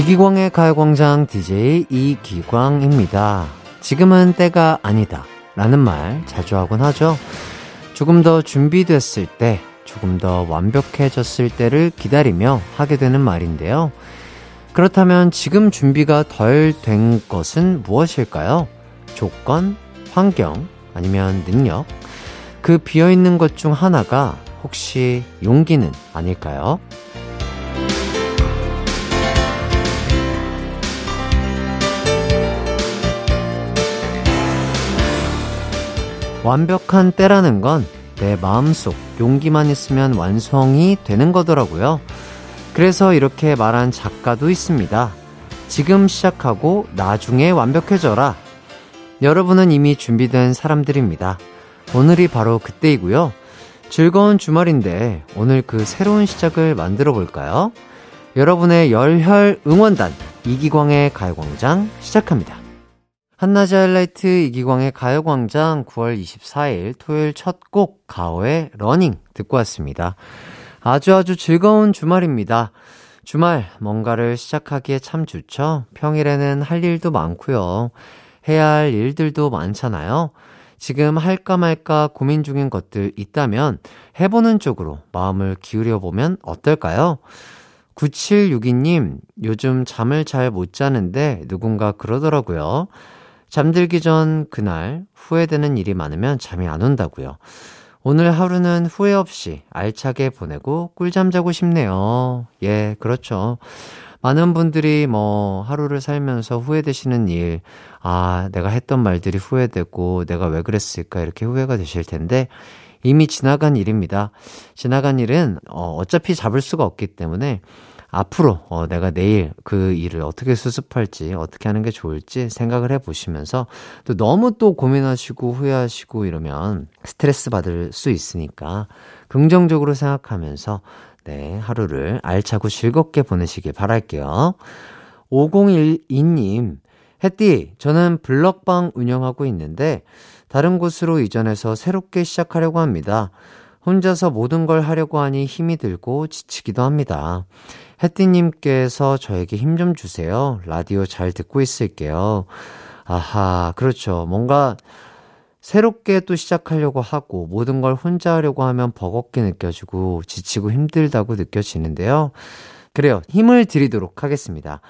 이기광의 가요광장 DJ 이기광입니다. 지금은 때가 아니다. 라는 말 자주 하곤 하죠. 조금 더 준비됐을 때, 조금 더 완벽해졌을 때를 기다리며 하게 되는 말인데요. 그렇다면 지금 준비가 덜 된 것은 무엇일까요? 조건, 환경, 아니면 능력? 그 비어있는 것 중 하나가 혹시 용기는 아닐까요? 완벽한 때라는 건 내 마음속 용기만 있으면 완성이 되는 거더라고요. 그래서 이렇게 말한 작가도 있습니다. 지금 시작하고 나중에 완벽해져라. 여러분은 이미 준비된 사람들입니다. 오늘이 바로 그때이고요. 즐거운 주말인데 오늘 그 새로운 시작을 만들어 볼까요? 여러분의 열혈 응원단 이기광의 가요광장 시작합니다. 한낮의 하이라이트 이기광의 가요광장 9월 24일 토요일 첫 곡 가호의 Running 듣고 왔습니다. 아주 아주 즐거운 주말입니다. 주말 뭔가를 시작하기에 참 좋죠. 평일에는 할 일도 많고요. 해야 할 일들도 많잖아요. 지금 할까 말까 고민 중인 것들 있다면 해보는 쪽으로 마음을 기울여 보면 어떨까요? 9762님, 요즘 잠을 잘 못 자는데 누군가 그러더라고요. 잠들기 전 그날 후회되는 일이 많으면 잠이 안 온다고요. 오늘 하루는 후회 없이 알차게 보내고 꿀잠 자고 싶네요. 예, 그렇죠. 많은 분들이 뭐 하루를 살면서 후회되시는 일, 아, 내가 했던 말들이 후회되고 내가 왜 그랬을까 이렇게 후회가 되실 텐데 이미 지나간 일입니다. 지나간 일은 어, 어차피 잡을 수가 없기 때문에 앞으로 어, 내가 내일 그 일을 어떻게 수습할지 어떻게 하는 게 좋을지 생각을 해보시면서 또 너무 또 고민하시고 후회하시고 이러면 스트레스 받을 수 있으니까 긍정적으로 생각하면서 네 하루를 알차고 즐겁게 보내시길 바랄게요. 5012님 햇띠 저는 블럭방 운영하고 있는데 다른 곳으로 이전해서 새롭게 시작하려고 합니다. 혼자서 모든 걸 하려고 하니 힘이 들고 지치기도 합니다. 혜띠님께서 저에게 힘 좀 주세요. 라디오 잘 듣고 있을게요. 아하, 그렇죠. 뭔가 새롭게 또 시작하려고 하고 모든 걸 혼자 하려고 하면 버겁게 느껴지고 지치고 힘들다고 느껴지는데요. 그래요. 힘을 드리도록 하겠습니다.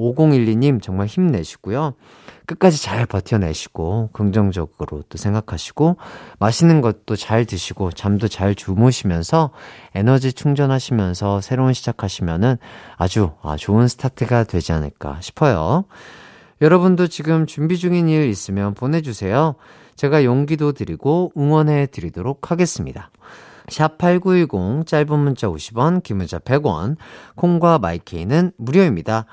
5012님 정말 힘내시고요. 끝까지 잘 버텨내시고 긍정적으로 또 생각하시고 맛있는 것도 잘 드시고 잠도 잘 주무시면서 에너지 충전하시면서 새로운 시작하시면은 아주 아, 좋은 스타트가 되지 않을까 싶어요. 여러분도 지금 준비 중인 일 있으면 보내주세요. 제가 용기도 드리고 응원해 드리도록 하겠습니다. 샵8910 짧은 문자 50원, 긴 문자 100원, 콩과 마이케이는 무료입니다.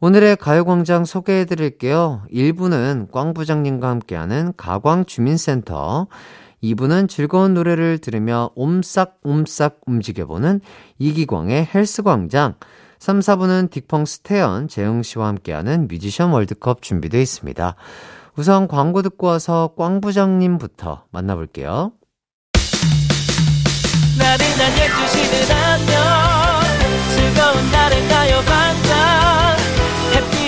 오늘의 가요광장 소개해 드릴게요. 1부는 꽝 부장님과 함께하는 가광주민센터, 2부는 즐거운 노래를 들으며 옴싹옴싹 움직여보는 이기광의 헬스광장, 3, 4부는 딕펑스 태연, 재영씨와 함께하는 뮤지션 월드컵 준비되어 있습니다. 우선 광고 듣고 와서 꽝 부장님부터 만나볼게요. 나른한 12시는 안녕 즐거운 날을 가요광장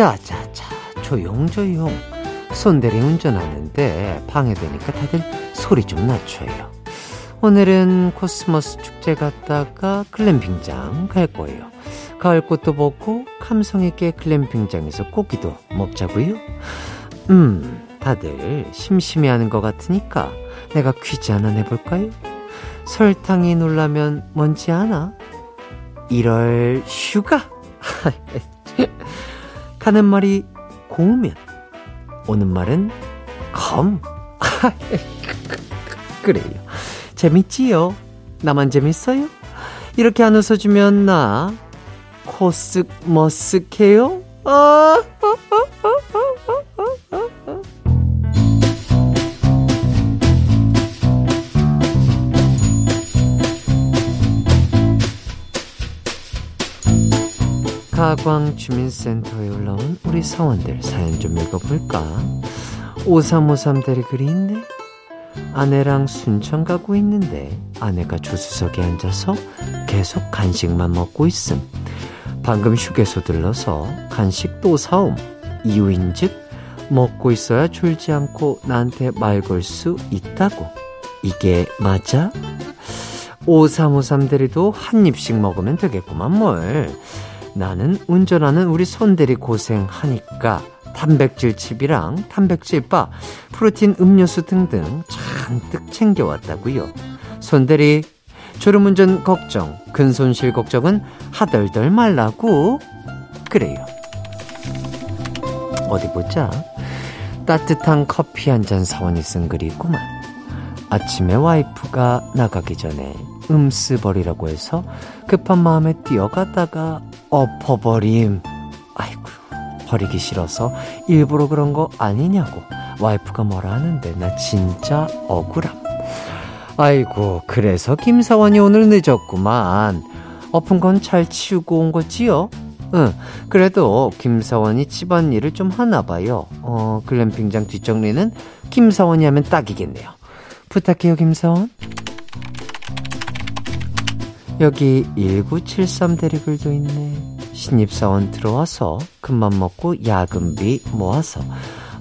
자자자 조용조용. 손대리 운전하는데 방해되니까 다들 소리 좀 낮춰요. 오늘은 코스모스 축제 갔다가 글램핑장 갈 거예요. 가을꽃도 보고 감성있게 글램핑장에서 고기도 먹자고요. 음 다들 심심해하는 것 같으니까 내가 퀴즈 하나 내볼까요? 설탕이 놀라면 뭔지 아나? 1월 휴가 가는 말이 고우면 오는 말은 검. 그래요. 재밌지요? 나만 재밌어요? 이렇게 안 웃어주면 나 코쓱 머쓱해요? 아, 가광 주민센터에 올라온 우리 사원들 사연 좀 읽어볼까? 5353 대리 글이 있네. 아내랑 순천 가고 있는데 아내가 조수석에 앉아서 계속 간식만 먹고 있음. 방금 휴게소 들러서 간식 또 사옴. 이유인즉 먹고 있어야 졸지 않고 나한테 말 걸 수 있다고. 이게 맞아? 5353 대리도 한 입씩 먹으면 되겠구만 뭘. 나는 운전하는 우리 손대리 고생하니까 단백질 칩이랑 단백질 바, 프로틴 음료수 등등 잔뜩 챙겨왔다고요. 손대리 졸음운전 걱정, 근손실 걱정은 하덜덜 말라고. 그래요. 어디 보자. 따뜻한 커피 한 잔 사원이 쓴 글이 있구만. 아침에 와이프가 나가기 전에 음스버리라고 해서 급한 마음에 뛰어갔다가 엎어버림. 아이고, 버리기 싫어서 일부러 그런 거 아니냐고 와이프가 뭐라 하는데 나 진짜 억울함. 아이고, 그래서 김사원이 오늘 늦었구만. 엎은 건 잘 치우고 온 거지요? 응, 그래도 김사원이 집안일을 좀 하나 봐요. 어, 글램핑장 뒷정리는 김사원이 하면 딱이겠네요. 부탁해요, 김사원. 여기 1973 대리글도 있네. 신입사원 들어와서 큰맘 먹고 야근비 모아서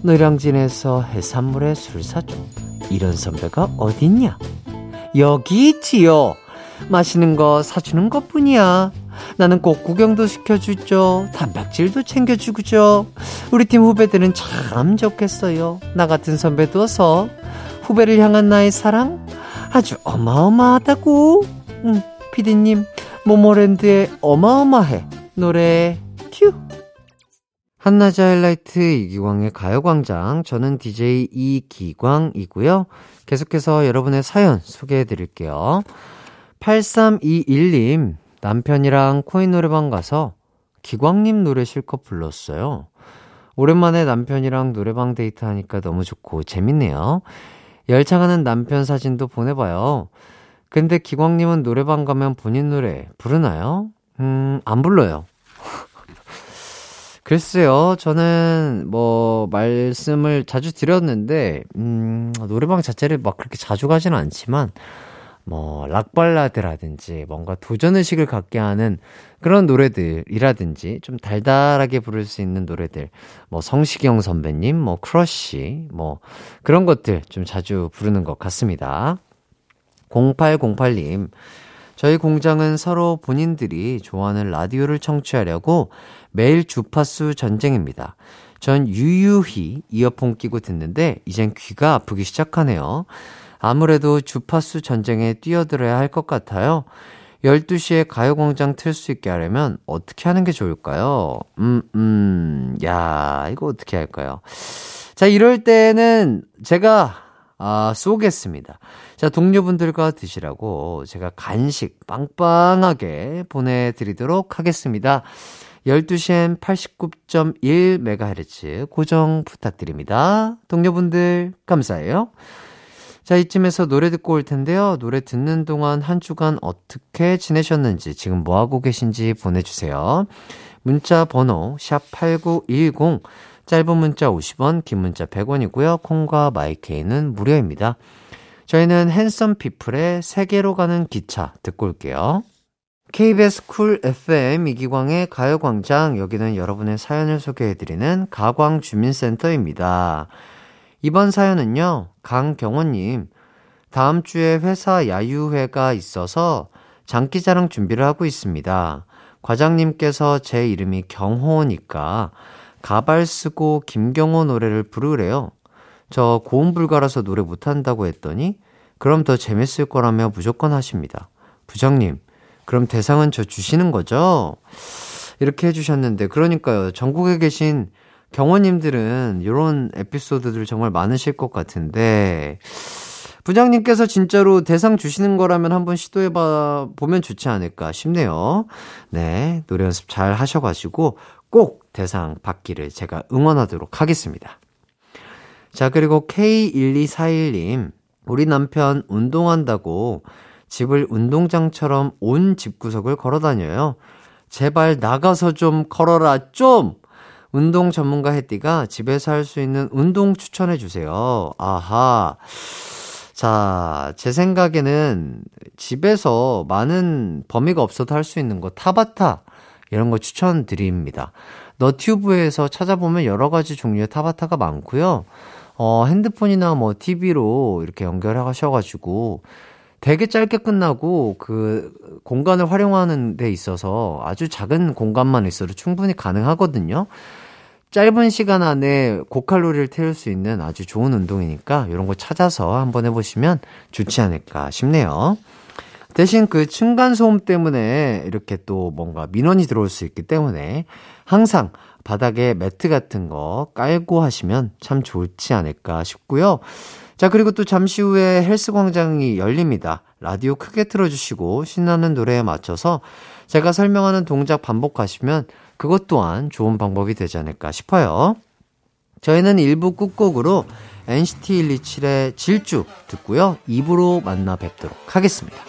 노량진에서 해산물에 술 사줘. 이런 선배가 어딨냐? 여기 있지요. 마시는 거 사주는 것 뿐이야. 나는 꼭 구경도 시켜주죠. 단백질도 챙겨주죠. 우리 팀 후배들은 참 좋겠어요. 나 같은 선배 둬서 후배를 향한 나의 사랑 아주 어마어마하다고. 응. 피디님, 모모랜드의 어마어마해. 노래, 큐! 한낮의 하이라이트 이기광의 가요광장. 저는 DJ 이기광이고요. 계속해서 여러분의 사연 소개해 드릴게요. 8321님, 남편이랑 코인 노래방 가서 기광님 노래 실컷 불렀어요. 오랜만에 남편이랑 노래방 데이트 하니까 너무 좋고 재밌네요. 열차 가는 남편 사진도 보내봐요. 근데 기광님은 노래방 가면 본인 노래 부르나요? 음, 안 불러요. 글쎄요, 저는 뭐, 말씀을 자주 드렸는데, 음, 노래방 자체를 막 그렇게 자주 가지는 않지만, 뭐, 락발라드라든지, 뭔가 도전의식을 갖게 하는 그런 노래들이라든지, 좀 달달하게 부를 수 있는 노래들, 뭐, 성시경 선배님, 뭐, 크러쉬, 뭐, 그런 것들 좀 자주 부르는 것 같습니다. 0808님, 저희 공장은 서로 본인들이 좋아하는 라디오를 청취하려고 매일 주파수 전쟁입니다. 전 유유히 이어폰 끼고 듣는데 이젠 귀가 아프기 시작하네요. 아무래도 주파수 전쟁에 뛰어들어야 할 것 같아요. 12시에 가요광장 틀 수 있게 하려면 어떻게 하는 게 좋을까요? 음, 음, 야, 이거 어떻게 할까요? 자, 이럴 때는 제가, 아, 쏘겠습니다. 자, 동료분들과 드시라고 제가 간식 빵빵하게 보내드리도록 하겠습니다. 12시엔 89.1MHz 고정 부탁드립니다. 동료분들, 감사해요. 자, 이쯤에서 노래 듣고 올 텐데요. 노래 듣는 동안 한 주간 어떻게 지내셨는지, 지금 뭐하고 계신지 보내주세요. 문자 번호, 샵8910, 짧은 문자 50원, 긴 문자 100원이고요. 콩과 마이케이는 무료입니다. 저희는 핸섬 피플의 세계로 가는 기차 듣고 올게요. KBS 쿨 FM 이기광의 가요광장 여기는 여러분의 사연을 소개해드리는 가광주민센터입니다. 이번 사연은요, 강경원님, 다음 주에 회사 야유회가 있어서 장기자랑 준비를 하고 있습니다. 과장님께서 제 이름이 경호니까 가발 쓰고 김경호 노래를 부르래요. 저 고음 불가라서 노래 못한다고 했더니 그럼 더 재밌을 거라며 무조건 하십니다. 부장님, 그럼 대상은 저 주시는 거죠? 이렇게 해주셨는데, 그러니까요. 전국에 계신 경호님들은 이런 에피소드들 정말 많으실 것 같은데, 부장님께서 진짜로 대상 주시는 거라면 한번 시도해봐 보면 좋지 않을까 싶네요. 네, 노래 연습 잘 하셔가지고 꼭 대상 받기를 제가 응원하도록 하겠습니다. 자, 그리고 K1241님, 우리 남편 운동한다고 집을 운동장처럼 온 집구석을 걸어 다녀요. 제발 나가서 좀 걸어라, 좀! 운동 전문가 혜띠가 집에서 할 수 있는 운동 추천해 주세요. 아하. 자, 제 생각에는 집에서 많은 범위가 없어도 할 수 있는 거 타바타 이런 거 추천드립니다. 너튜브에서 찾아보면 여러 가지 종류의 타바타가 많고요. 어, 핸드폰이나 뭐 TV로 이렇게 연결하셔가지고 되게 짧게 끝나고 그 공간을 활용하는 데 있어서 아주 작은 공간만 있어도 충분히 가능하거든요. 짧은 시간 안에 고칼로리를 태울 수 있는 아주 좋은 운동이니까 이런 거 찾아서 한번 해보시면 좋지 않을까 싶네요. 대신 그 층간 소음 때문에 이렇게 또 뭔가 민원이 들어올 수 있기 때문에 항상 바닥에 매트 같은 거 깔고 하시면 참 좋지 않을까 싶고요. 자, 그리고 또 잠시 후에 헬스 광장이 열립니다. 라디오 크게 틀어주시고 신나는 노래에 맞춰서 제가 설명하는 동작 반복하시면 그것 또한 좋은 방법이 되지 않을까 싶어요. 저희는 1부 끝곡으로 NCT 127의 질주 듣고요. 2부로 만나 뵙도록 하겠습니다.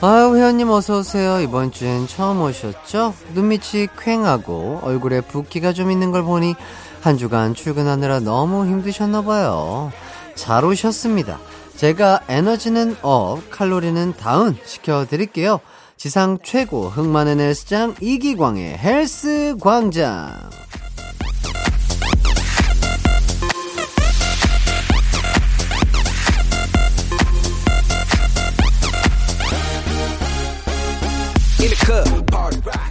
아유, 회원님 어서 오세요. 이번 주엔 처음 오셨죠? 눈밑이 퀭하고 얼굴에 붓기가 좀 있는 걸 보니 한 주간 출근하느라 너무 힘드셨나 봐요. 잘 오셨습니다. 제가 에너지는 up, 칼로리는 down 시켜드릴게요. 지상 최고 흥 많은 헬스장 이기광의 헬스 광장.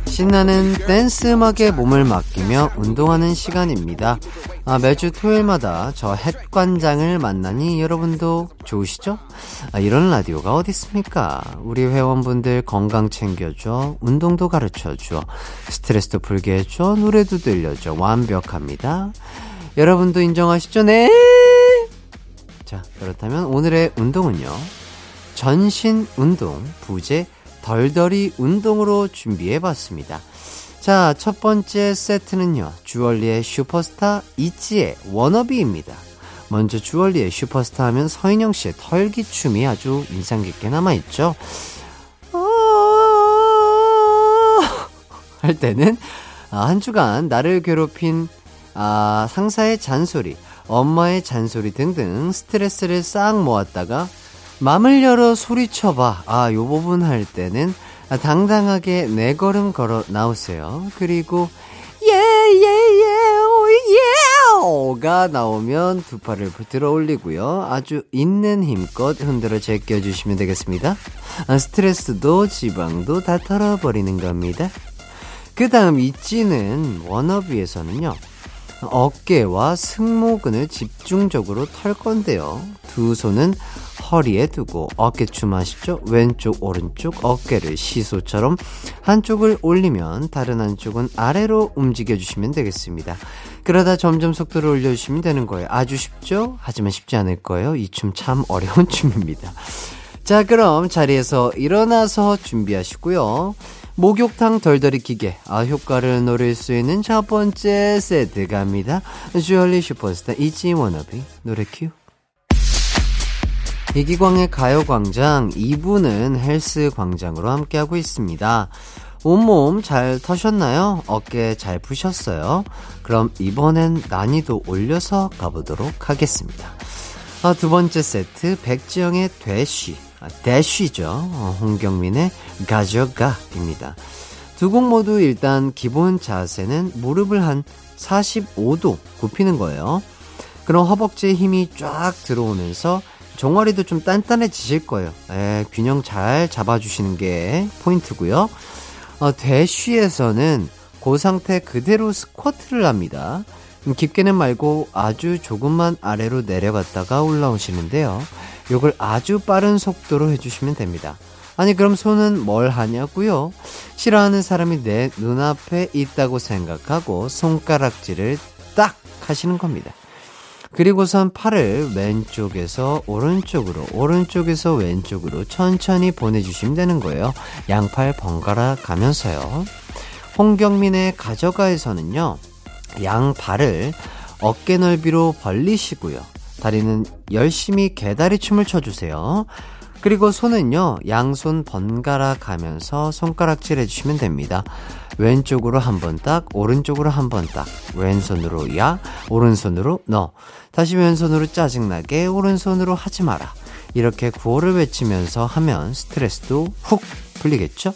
신나는 댄스 음악에 몸을 맡기며 운동하는 시간입니다. 아, 매주 토요일마다 저 햇관장을 만나니 여러분도 좋으시죠? 아, 이런 라디오가 어디 있습니까? 우리 회원분들 건강 챙겨줘, 운동도 가르쳐줘, 스트레스도 풀게 해줘, 노래도 들려줘. 완벽합니다. 여러분도 인정하시죠? 네! 자, 그렇다면 오늘의 운동은요. 전신 운동, 부재, 덜덜이 운동으로 준비해봤습니다. 자, 첫 번째 세트는요. 주얼리의 슈퍼스타 이지의 워너비입니다. 먼저 주얼리의 슈퍼스타 하면 서인영 씨의 털기춤이 아주 인상 깊게 남아있죠. 어... 할 때는 아, 한 주간 나를 괴롭힌 아, 상사의 잔소리, 엄마의 잔소리 등등 스트레스를 싹 모았다가 맘을 열어 소리쳐봐. 아, 요 부분 할 때는 당당하게 네 걸음 걸어 나오세요. 그리고 예, 예, 예, 오, 예! 오가 나오면 두 팔을 들어 올리고요. 아주 있는 힘껏 흔들어 제껴주시면 되겠습니다. 아, 스트레스도 지방도 다 털어버리는 겁니다. 그 다음 있지는 워너비에서는요. 어깨와 승모근을 집중적으로 털 건데요. 두 손은 허리에 두고 어깨춤 하시죠? 왼쪽, 오른쪽 어깨를 시소처럼 한쪽을 올리면 다른 한쪽은 아래로 움직여 주시면 되겠습니다. 그러다 점점 속도를 올려 주시면 되는 거예요. 아주 쉽죠? 하지만 쉽지 않을 거예요. 이 춤 참 어려운 춤입니다. 자, 그럼 자리에서 일어나서 준비하시고요. 목욕탕 덜덜이 기계, 아, 효과를 노릴 수 있는 첫 번째 세트 갑니다. 주얼리 슈퍼스타 이지 워너비 노래 큐. 이기광의 가요광장 2부는 헬스 광장으로 함께하고 있습니다. 온몸 잘 터셨나요? 어깨 잘 푸셨어요? 그럼 이번엔 난이도 올려서 가보도록 하겠습니다. 아, 두 번째 세트 백지영의 되쉬 아, 대쉬죠. 어, 홍경민의 가져가입니다. 두 곡 모두 일단 기본 자세는 무릎을 한 45도 굽히는 거예요. 그럼 허벅지에 힘이 쫙 들어오면서 종아리도 좀 단단해지실 거예요. 에, 균형 잘 잡아주시는 게 포인트고요. 어, 대쉬에서는 그 상태 그대로 스쿼트를 합니다. 깊게는 말고 아주 조금만 아래로 내려갔다가 올라오시는데요. 요걸 아주 빠른 속도로 해주시면 됩니다. 아니 그럼 손은 뭘 하냐고요? 싫어하는 사람이 내 눈앞에 있다고 생각하고 손가락질을 딱 하시는 겁니다. 그리고선 팔을 왼쪽에서 오른쪽으로 오른쪽에서 왼쪽으로 천천히 보내주시면 되는 거예요. 양팔 번갈아 가면서요. 홍경민의 가져가에서는요. 양발을 어깨 넓이로 벌리시고요. 다리는 열심히 개다리 춤을 춰주세요. 그리고 손은요, 양손 번갈아 가면서 손가락질 해주시면 됩니다. 왼쪽으로 한 번 딱, 오른쪽으로 한 번 딱, 왼손으로 야, 오른손으로 너. 다시 왼손으로 짜증나게, 오른손으로 하지 마라. 이렇게 구호를 외치면서 하면 스트레스도 훅 풀리겠죠?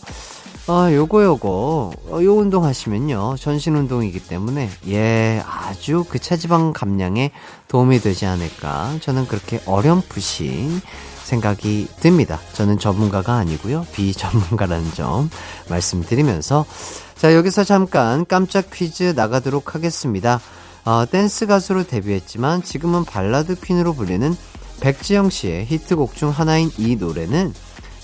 아, 요거 요거. 어, 요 운동 하시면요. 전신 운동이기 때문에 예 아주 그 체지방 감량에 도움이 되지 않을까. 저는 그렇게 어렴풋이 생각이 듭니다. 저는 전문가가 아니고요. 비전문가라는 점 말씀드리면서. 자 여기서 잠깐 깜짝 퀴즈 나가도록 하겠습니다. 어, 댄스 가수로 데뷔했지만 지금은 발라드 퀸으로 불리는 백지영 씨의 히트곡 중 하나인 이 노래는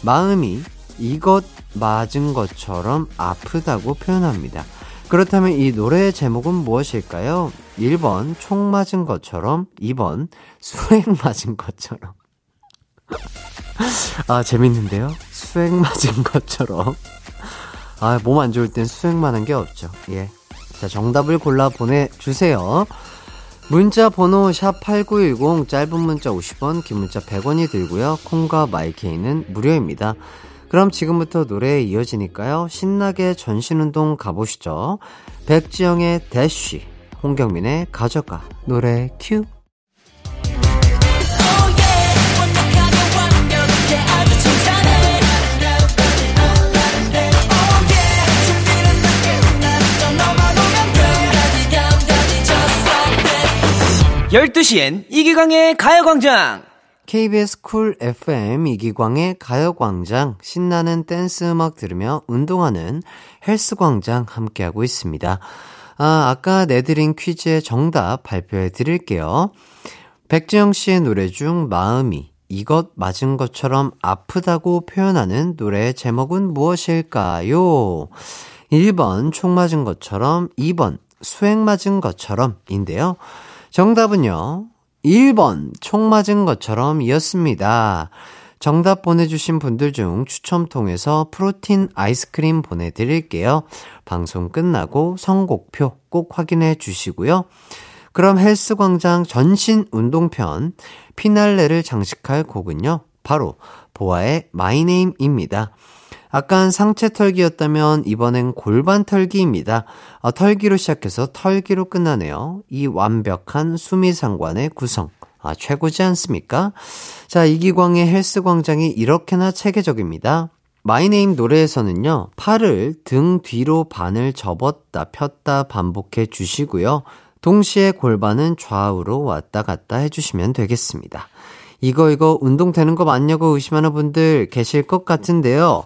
마음이 이것 맞은 것처럼 아프다고 표현합니다. 그렇다면 이 노래의 제목은 무엇일까요? 1번 총 맞은 것처럼 2번 수액 맞은 것처럼 아 재밌는데요? 수액 맞은 것처럼 아 몸 안 좋을 땐 수액만한 게 없죠 예. 자 정답을 골라 보내주세요 문자 번호 샵8910 짧은 문자 50원 긴 문자 100원이 들고요 콩과 마이케이는 무료입니다 그럼 지금부터 노래에 이어지니까요. 신나게 전신운동 가보시죠. 백지영의 대쉬, 홍경민의 가져가, 노래 큐. 열두 시엔 이기광의 가요광장! KBS 쿨 FM 이기광의 가요광장 신나는 댄스 음악 들으며 운동하는 헬스광장 함께하고 있습니다. 아, 아까 내드린 퀴즈의 정답 발표해 드릴게요. 백지영 씨의 노래 중 마음이 이것 맞은 것처럼 아프다고 표현하는 노래의 제목은 무엇일까요? 1번 총 맞은 것처럼, 2번 수액 맞은 것처럼 인데요. 정답은요. 1번 총 맞은 것처럼 이었습니다. 정답 보내주신 분들 중 추첨 통해서 프로틴 아이스크림 보내드릴게요. 방송 끝나고 선곡표 꼭 확인해 주시고요. 그럼 헬스광장 전신 운동편 피날레를 장식할 곡은요. 바로 보아의 마이네임입니다. 아깐 상체 털기였다면 이번엔 골반 털기입니다. 어, 털기로 시작해서 털기로 끝나네요. 이 완벽한 수미상관의 구성. 아, 최고지 않습니까? 자, 이기광의 헬스 광장이 이렇게나 체계적입니다. My Name 노래에서는요, 팔을 등 뒤로 반을 접었다 폈다 반복해 주시고요. 동시에 골반은 좌우로 왔다 갔다 해주시면 되겠습니다. 이거 이거 운동되는 거 맞냐고 의심하는 분들 계실 것 같은데요.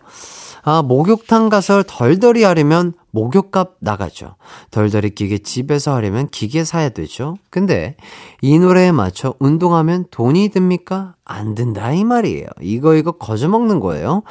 아, 목욕탕 가서 덜덜이 하려면 목욕값 나가죠. 덜덜이 기계 집에서 하려면 기계 사야 되죠. 근데 이 노래에 맞춰 운동하면 돈이 듭니까? 안 든다 이 말이에요. 이거 이거 거저 먹는 거예요.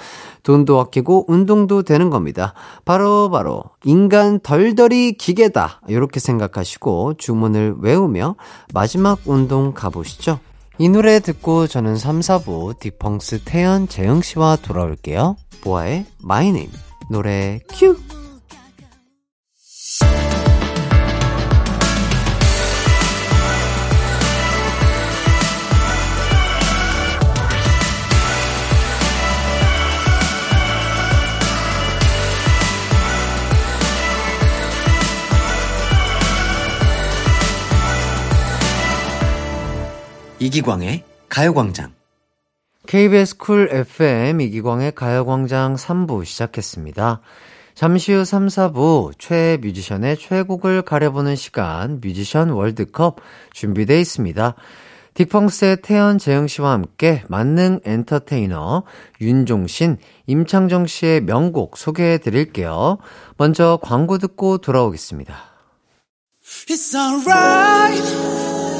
돈도 아끼고 운동도 되는 겁니다. 바로 바로 인간 덜덜이 기계다. 이렇게 생각하시고 주문을 외우며 마지막 운동 가보시죠. 이 노래 듣고 저는 3, 4부 딕펑스 태연 재영 씨와 돌아올게요. 보아의 My Name 노래 큐. 이기광의 가요광장. KBS Cool FM 이기광의 가요광장 3부 시작했습니다. 잠시 후 3, 4부 최애 뮤지션의 최애곡을 가려보는 시간 뮤지션 월드컵 준비되어 있습니다. 딕펑스의 태현 재흥 씨와 함께 만능 엔터테이너 윤종신, 임창정 씨의 명곡 소개해 드릴게요. 먼저 광고 듣고 돌아오겠습니다.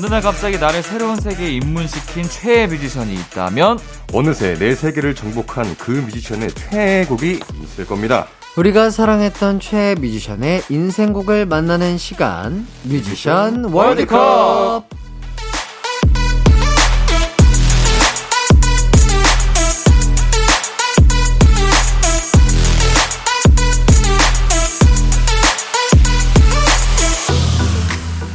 어느 날 갑자기 나를 새로운 세계에 입문시킨 최애 뮤지션이 있다면 어느새 내 세계를 정복한 그 뮤지션의 최애곡이 있을 겁니다. 우리가 사랑했던 최애 뮤지션의 인생곡을 만나는 시간 뮤지션 월드컵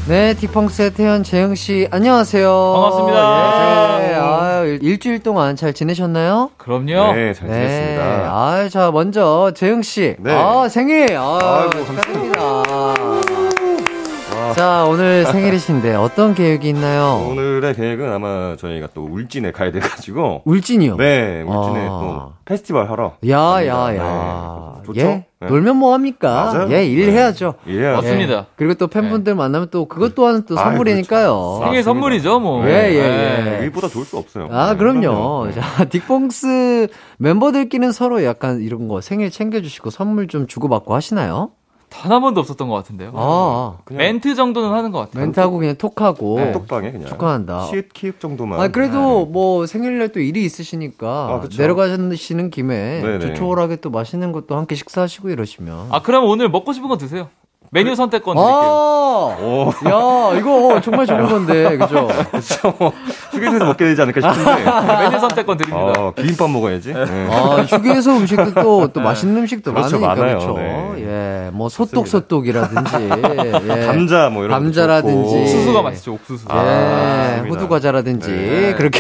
네, 디펑스의 태연 재영 씨, 안녕하세요. 반갑습니다. 예, 아유, 일주일 동안 잘 지내셨나요? 그럼요. 네, 잘 지냈습니다. 아, 자, 먼저 재영 씨. 네. 아, 생일. 아, 아이고, 축하드립니다. 자, 오늘 생일이신데 어떤 계획이 있나요? 오늘의 계획은 아마 저희가 또 울진에 가야 돼가지고. 울진이요? 네, 울진에 아. 또 페스티벌 하러. 야, 갑니다. 야, 네, 야. 좋죠? 예? 네. 놀면 뭐합니까? 맞아요. 예, 일해야죠. 네, 일해야죠. 맞습니다. 예. 그리고 또 팬분들 만나면 또 그것 또한 또 아이, 선물이니까요. 그렇죠. 생일 선물이죠, 뭐. 예, 예, 네. 예. 일보다 좋을 수 없어요. 아, 네, 그럼요. 네. 자, 딕펑스 멤버들끼리는 서로 약간 이런 거 생일 챙겨주시고 선물 좀 주고받고 하시나요? 단 한 번도 없었던 것 같은데요. 아, 그냥 멘트 정도는 하는 것 같아요. 멘트하고 그냥 톡하고. 똑방에 그냥. 축하한다. 시읒 키읔 정도만. 아, 그래도 뭐 생일날 또 일이 있으시니까 아, 그쵸. 내려가시는 김에 네네. 조촐하게 또 맛있는 것도 함께 식사하시고 이러시면. 아, 그럼 오늘 먹고 싶은 거 드세요. 메뉴 선택권 드릴게요. 아, 오, 야, 이거 정말 좋은 건데, 그죠? 휴게소에서 먹게 되지 않을까 싶은데. 메뉴 선택권 드립니다. 어, 비빔밥 먹어야지. 네. 아, 휴게소 음식도 또, 또 맛있는 음식도 그렇죠, 많으니까, 많아요. 그렇죠. 네. 예, 뭐, 소떡소떡이라든지, 예. 감자 뭐 이런 감자라든지. 옥수수가 맛있죠, 옥수수. 예, 맞습니다. 호두과자라든지, 네. 그렇게,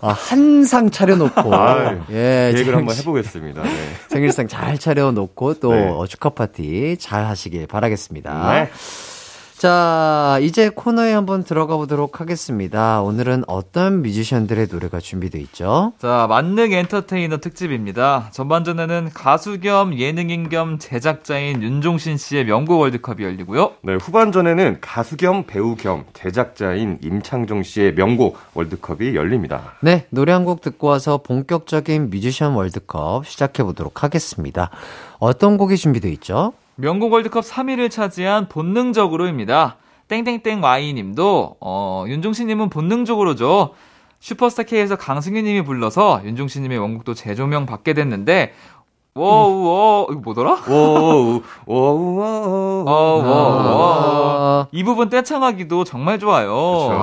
아, 한상 차려놓고, 아유, 예, 계획을 한번 씨 해보겠습니다. 네. 생일상 잘 차려놓고 또 네. 어, 축하 파티 잘 하시길 바라겠습니다. 네. 자, 이제 코너에 한번 들어가 보도록 하겠습니다. 오늘은 어떤 뮤지션들의 노래가 준비되어 있죠? 자, 만능 엔터테이너 특집입니다. 전반전에는 가수 겸 예능인 겸 제작자인 윤종신 씨의 명곡 월드컵이 열리고요. 네, 후반전에는 가수 겸 배우 겸 제작자인 임창정 씨의 명곡 월드컵이 열립니다. 네, 노래 한 곡 듣고 와서 본격적인 뮤지션 월드컵 시작해 보도록 하겠습니다. 어떤 곡이 준비되어 있죠? 명곡 월드컵 3위를 차지한 본능적으로입니다. 땡땡땡 Y님도 어, 윤종신님은 본능적으로죠. 슈퍼스타 K에서 강승윤님이 불러서 윤종신님의 원곡도 재조명 받게 됐는데 워우워 이거 뭐더라? 오우, 오우, 오우. 어워워 아, 이 부분 떼창하기도 정말 좋아요.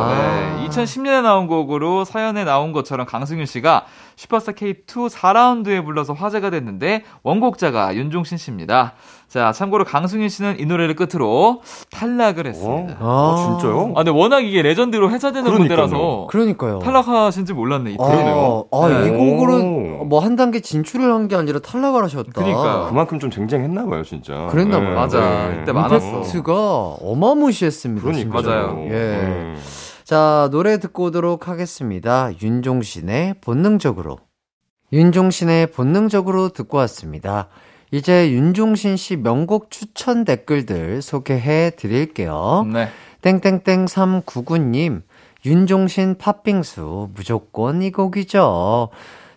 네, 2010년에 나온 곡으로 사연에 나온 것처럼 강승윤 씨가 슈퍼스타 K2 4라운드에 불러서 화제가 됐는데 원곡자가 윤종신 씨입니다. 자, 참고로 강승윤 씨는 이 노래를 끝으로 탈락을 했습니다. 어, 아, 진짜요? 아, 근데 워낙 이게 레전드로 회자되는 그러니까요. 무대라서 그러니까요. 탈락하신지 몰랐네. 이 아, 그러네요. 아, 이 네. 곡으로 오. 뭐한 단계 진출을 한 게 아니라 탈락을 하셨다. 그러니까요. 그만큼 좀 쟁쟁했나 봐요, 진짜. 그랬나 봐요. 맞아. 이때 많았어. 임팩트가 어마무시했습니다. 그러니까. 진짜. 맞아요. 예. 음. 자, 노래 듣고 오도록 하겠습니다. 윤종신의 본능적으로. 윤종신의 본능적으로 듣고 왔습니다. 이제 윤종신 씨 명곡 추천 댓글들 소개해 드릴게요. 네. 땡땡땡 399님, 윤종신 팥빙수 무조건 이 곡이죠.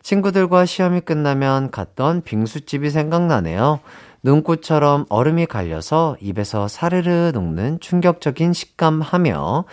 친구들과 시험이 끝나면 갔던 빙수집이 생각나네요. 눈꽃처럼 얼음이 갈려서 입에서 사르르 녹는 충격적인 식감하며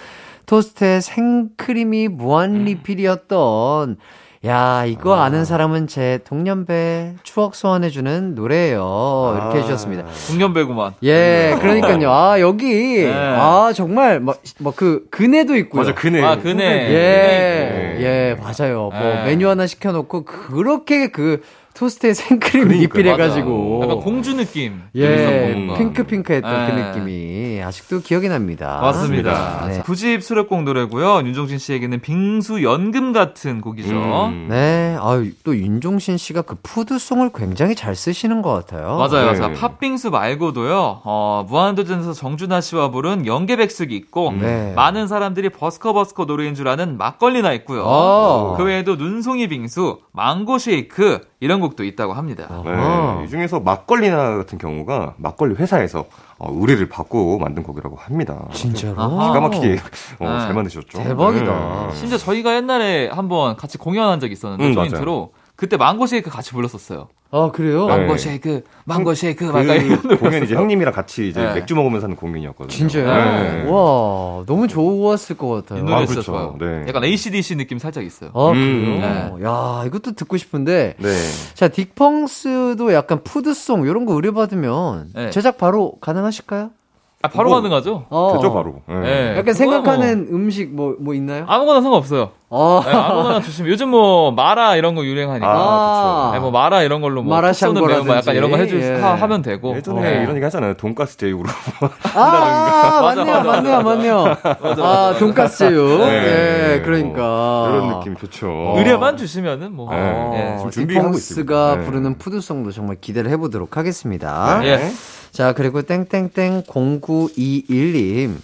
토스트에 생크림이 무한 리필이었던 야, 이거 아. 는 사람은 제 동년배 추억 소환해주는 노래예요. 이렇게 아. 해주셨습니다. 중년배구만. 예, 그러니까요. 아, 여기. 네. 아, 정말, 뭐, 뭐, 그, 그네도 있고요. 맞아, 그네. 아, 그네. 예, 네. 예, 맞아요. 뭐, 네. 메뉴 하나 시켜놓고, 그렇게 그, 토스트에 생크림 그러니까, 입힐해가지고. 약간 공주 느낌. 예. 핑크핑크했던 그 네. 느낌이 아직도 기억이 납니다. 맞습니다. 네. 9집 수록곡 노래고요. 윤종신 씨에게는 빙수 연금 같은 곡이죠. 음. 네, 아유, 또 윤종신 씨가 그 푸드송을 굉장히 잘 쓰시는 것 같아요. 맞아요. 네. 자, 팥빙수 말고도요, 어, 무한도전에서 정준하 씨와 부른 연계백숙이 있고, 네. 많은 사람들이 버스커 버스커 노래인 줄 아는 막걸리나 있고요. 어. 그 외에도 눈송이 빙수, 망고 쉐이크, 이런 곡도 있다고 합니다. 네, 아하. 이 중에서 막걸리나 같은 경우가 막걸리 회사에서 어, 의뢰를 받고 만든 곡이라고 합니다. 진짜로? 기가 막히게 어, 네. 잘 만드셨죠. 대박이다. 네. 심지어 저희가 옛날에 한번 같이 공연한 적이 있었는데, 음, 조인트로. 그때 망고 쉐이크 같이 불렀었어요. 아, 그래요? 네. 망고 쉐이크, 망고 쉐이크, 막 이런 그 노래 공연 이제 형님이랑 같이 이제 네. 맥주 먹으면서 하는 공연이었거든요. 진짜요? 네. 와, 너무 좋았을 것이 같아요. 노래 아, 진짜 그렇죠. 좋아요. 네. 약간 ACDC 느낌 살짝 있어요. 아, 음. 그래요? 야, 이것도 듣고 싶은데. 네. 자, 딕펑스도 약간 푸드송, 이런 거 의뢰받으면 네. 제작 바로 가능하실까요? 아, 바로 뭐, 가능하죠? 어. 그죠 바로. 네. 네. 약간 생각하는 음식 뭐, 뭐 있나요? 아무거나 상관없어요. 어. 네, 아무거나 주시면 요즘 뭐 마라 이런 거 유행하니까. 아, 네, 뭐 마라 이런 걸로 뭐 마라 톡 쏘는 매운 거 약간. 이런 거 해주 예. 하, 하면 되고. 예전에 네. 이런 얘기 하잖아요. 돈가스 제육으로. 아, 아, 맞아, 맞네요, 맞아, 맞네요, 맞네요. 아, 돈까스 제육. 네. 예, 그러니까. 이런 느낌이 좋죠. 의뢰만 주시면은 뭐. 네. 예. 지금 준비하고 있습니다. 네. 부르는 푸드송도 정말 기대를 해보도록 하겠습니다. 네. 예. 자, 그리고 땡땡땡 0921님.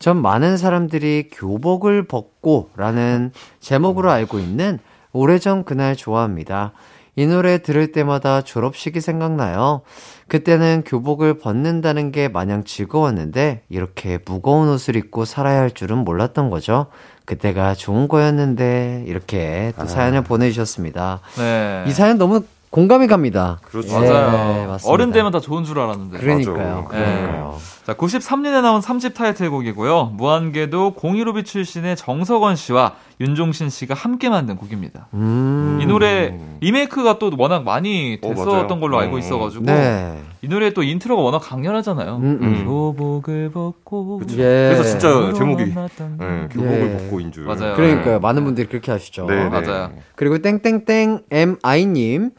전 많은 사람들이 교복을 벗고 라는 제목으로 알고 있는 오래전 그날 좋아합니다. 이 노래 들을 때마다 졸업식이 생각나요. 그때는 교복을 벗는다는 게 마냥 즐거웠는데 이렇게 무거운 옷을 입고 살아야 할 줄은 몰랐던 거죠. 그때가 좋은 거였는데 이렇게 또 사연을 보내주셨습니다. 네. 이 사연 너무 공감이 갑니다. 그렇죠. 네, 맞아요. 맞습니다. 어른 되면 다 좋은 줄 알았는데. 그러니까요. 그러니까요. 자, 93년에 나온 3집 타이틀곡이고요. 무한궤도 공일오비 출신의 정석원 씨와 윤종신 씨가 함께 만든 곡입니다. 음. 이 노래 리메이크가 또 워낙 많이 어, 됐었던 맞아요. 걸로 알고 음. 있어가지고 네. 이 노래 또 인트로가 워낙 강렬하잖아요. 음, 음. 교복을 벗고 그쵸. 예. 그래서 진짜 제목이 네, 교복을 예. 벗고인 줄. 맞아요. 그러니까요. 많은 분들이 그렇게 하시죠. 네, 네. 맞아요. 그리고 땡땡땡 MI님.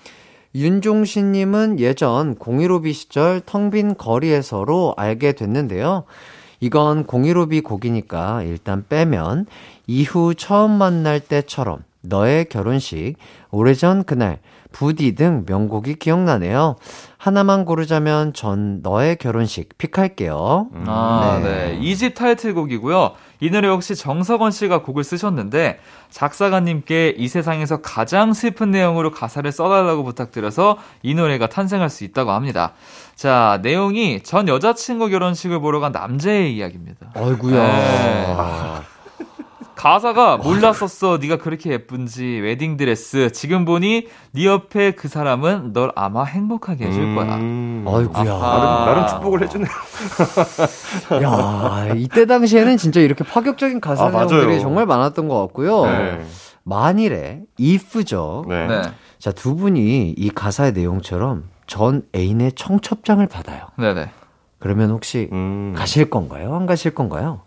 윤종신님은 예전 015비 시절 텅빈 거리에서로 알게 됐는데요. 이건 015비 곡이니까 일단 빼면 이후 처음 만날 때처럼 너의 결혼식, 오래전 그날, 부디 등 명곡이 기억나네요. 하나만 고르자면 전 너의 결혼식 픽할게요. 아, 네. 네. 이집 타이틀곡이고요. 이 노래 역시 정석원 씨가 곡을 쓰셨는데 작사가님께 이 세상에서 가장 슬픈 내용으로 가사를 써달라고 부탁드려서 이 노래가 탄생할 수 있었다고 합니다. 자, 내용이 전 여자친구 결혼식을 보러 간 남자의 이야기입니다. 어이구야. 네. 가사가 몰랐었어 네가 그렇게 예쁜지 웨딩드레스 지금 보니 네 옆에 그 사람은 널 아마 행복하게 해줄 거야 음. 어이구야. 아하. 나름, 나름 축복을 해주네요. 야, 이때 당시에는 진짜 이렇게 파격적인 가사 아. 내용들이 정말 많았던 것 같고요. 네. 만일에 if죠. 네. 네. 자, 두 분이 이 가사의 내용처럼 전 애인의 청첩장을 받아요. 네네 그러면 혹시 음. 가실 건가요? 안 가실 건가요?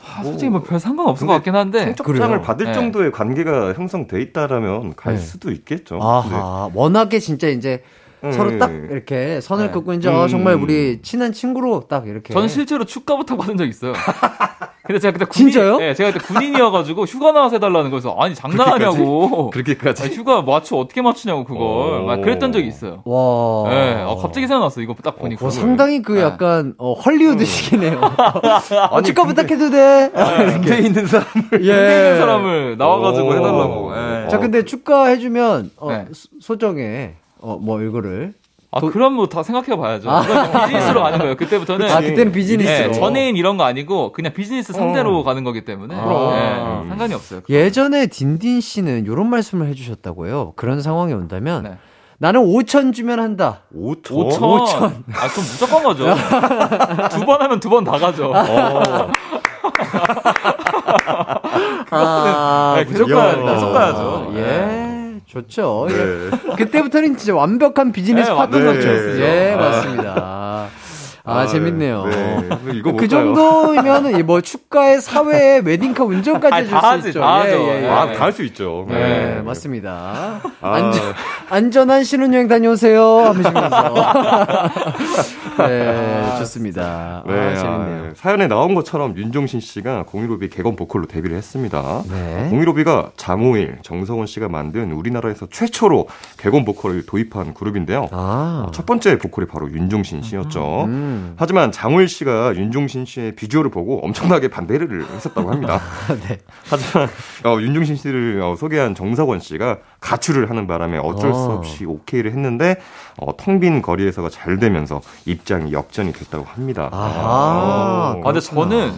아, 솔직히 뭐 별 상관 없을 것 근데 같긴 한데 그래요. 받을 네. 정도의 관계가 형성돼 있다라면 갈 네. 수도 있겠죠. 아하, 워낙에 진짜 이제 네. 서로 딱 네. 이렇게 선을 네. 긋고 이제 어, 정말 음. 우리 친한 친구로 딱 이렇게. 저는 실제로 축가부터 받은 적 있어요. 근데 제가 그때 군인, 진짜요? 네, 제가 그때 군인이어가지고 휴가 나와서 해달라는 거여서 아니 장난하냐고. 그렇게까지. 아니, 휴가 맞추 어떻게 맞추냐고 그걸. 오. 막 그랬던 적이 있어요. 와. 네, 어, 갑자기 생각났어 이거 딱 보니까. 어, 상당히 그 네. 약간 어, 헐리우드식이네요. 어, 축가 부탁해도 돼. 군대에 있는 사람을. 예. 있는 사람을 나와가지고 오. 해달라고. 예. 자, 근데 축가 해주면, 어, 네. 소- 소정에, 어, 뭐, 이거를. 아, 그럼 뭐 다 생각해 봐야죠. 그건 비즈니스로 가는 거예요. 그때부터는. 아, 그때는 비즈니스로. 네, 전애인 이런 거 아니고 그냥 비즈니스 상대로 가는 거기 때문에 아. 네, 상관이 없어요. 예전에 딘딘 씨는 이런 말씀을 해 주셨다고요. 그런 상황이 온다면, 네. 나는 5천 주면 한다. 5천. 5천. 아, 그럼 무조건 가죠. 두 번 하면 두 번 다 가죠. 어. 아, 네. 가야, 계속 가야죠. 예. 좋죠. 예. 네. 그때부터는 진짜 완벽한 비즈니스 네, 파트너죠. 네. 예, 아. 맞습니다. 아, 재밌네요. 네. 이거 그 정도면은 뭐 축가에 사회에 웨딩카 운전까지 해줄 다수 하지, 있죠. 다 예, 하죠. 예, 예. 아, 다 할 수 있죠. 네, 맞습니다. 아. 안전, 안전한 신혼여행 다녀오세요. 하시면서. 네, 좋습니다. 네, 아, 아, 재밌네요. 사연에 나온 것처럼 윤종신 씨가 공일오비 개건 보컬로 데뷔를 했습니다. 네. 공일오비가 장호일, 정성원 씨가 만든 우리나라에서 최초로 개건 보컬을 도입한 그룹인데요. 아, 첫 번째 보컬이 바로 윤종신 씨였죠. 음. 하지만 장호일 씨가 윤종신 씨의 비주얼을 보고 엄청나게 반대를 했었다고 합니다. 네. 하지만 어, 윤종신 씨를 어, 소개한 정석원 씨가 가출을 하는 바람에 어쩔 수 어. 없이 오케이를 했는데 어, 텅빈 거리에서가 잘 되면서 입장이 역전이 됐다고 합니다. 아하. 어. 아, 근데 저는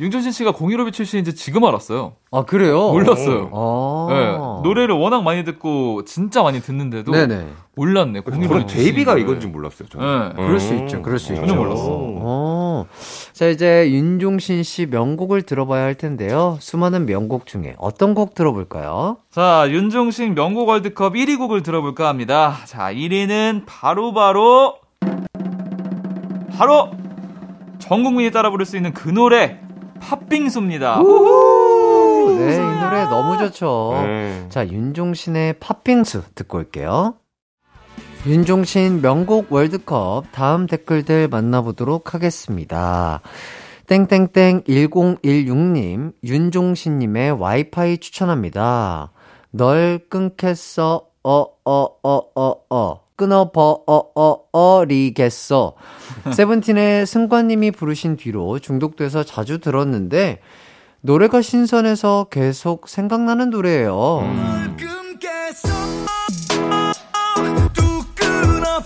윤종신 씨가 공일오비 출신인지 지금 알았어요. 아, 그래요? 몰랐어요. 아. 네, 노래를 워낙 많이 듣고 진짜 많이 듣는데도 네네. 몰랐네. 공일오비 데뷔가 이건지 걸. 몰랐어요. 저는. 네. 그럴 수 음. 있죠. 그럴 수 있죠. 전혀 몰랐어. 어. 자, 이제 윤종신 씨 명곡을 들어봐야 할 텐데요. 수많은 명곡 중에 어떤 곡 들어볼까요? 자, 윤종신 명곡 월드컵 1위 곡을 들어볼까 합니다. 자, 1위는 바로 바로 바로 전 국민이 따라 부를 수 있는 그 노래 팥빙수입니다. 네, 이 노래 너무 좋죠. 네. 자, 윤종신의 팥빙수 듣고 올게요. 윤종신 명곡 월드컵 다음 댓글들 만나보도록 하겠습니다. 땡땡땡 1016님, 윤종신님의 와이파이 추천합니다. 널 끊겠어, 어, 어, 어, 어, 어. 끊어 버, 어, 어, 어리겠어. 세븐틴의 승관님이 부르신 뒤로 중독돼서 자주 들었는데, 노래가 신선해서 계속 생각나는 노래예요. 뚝 끊어버리겠어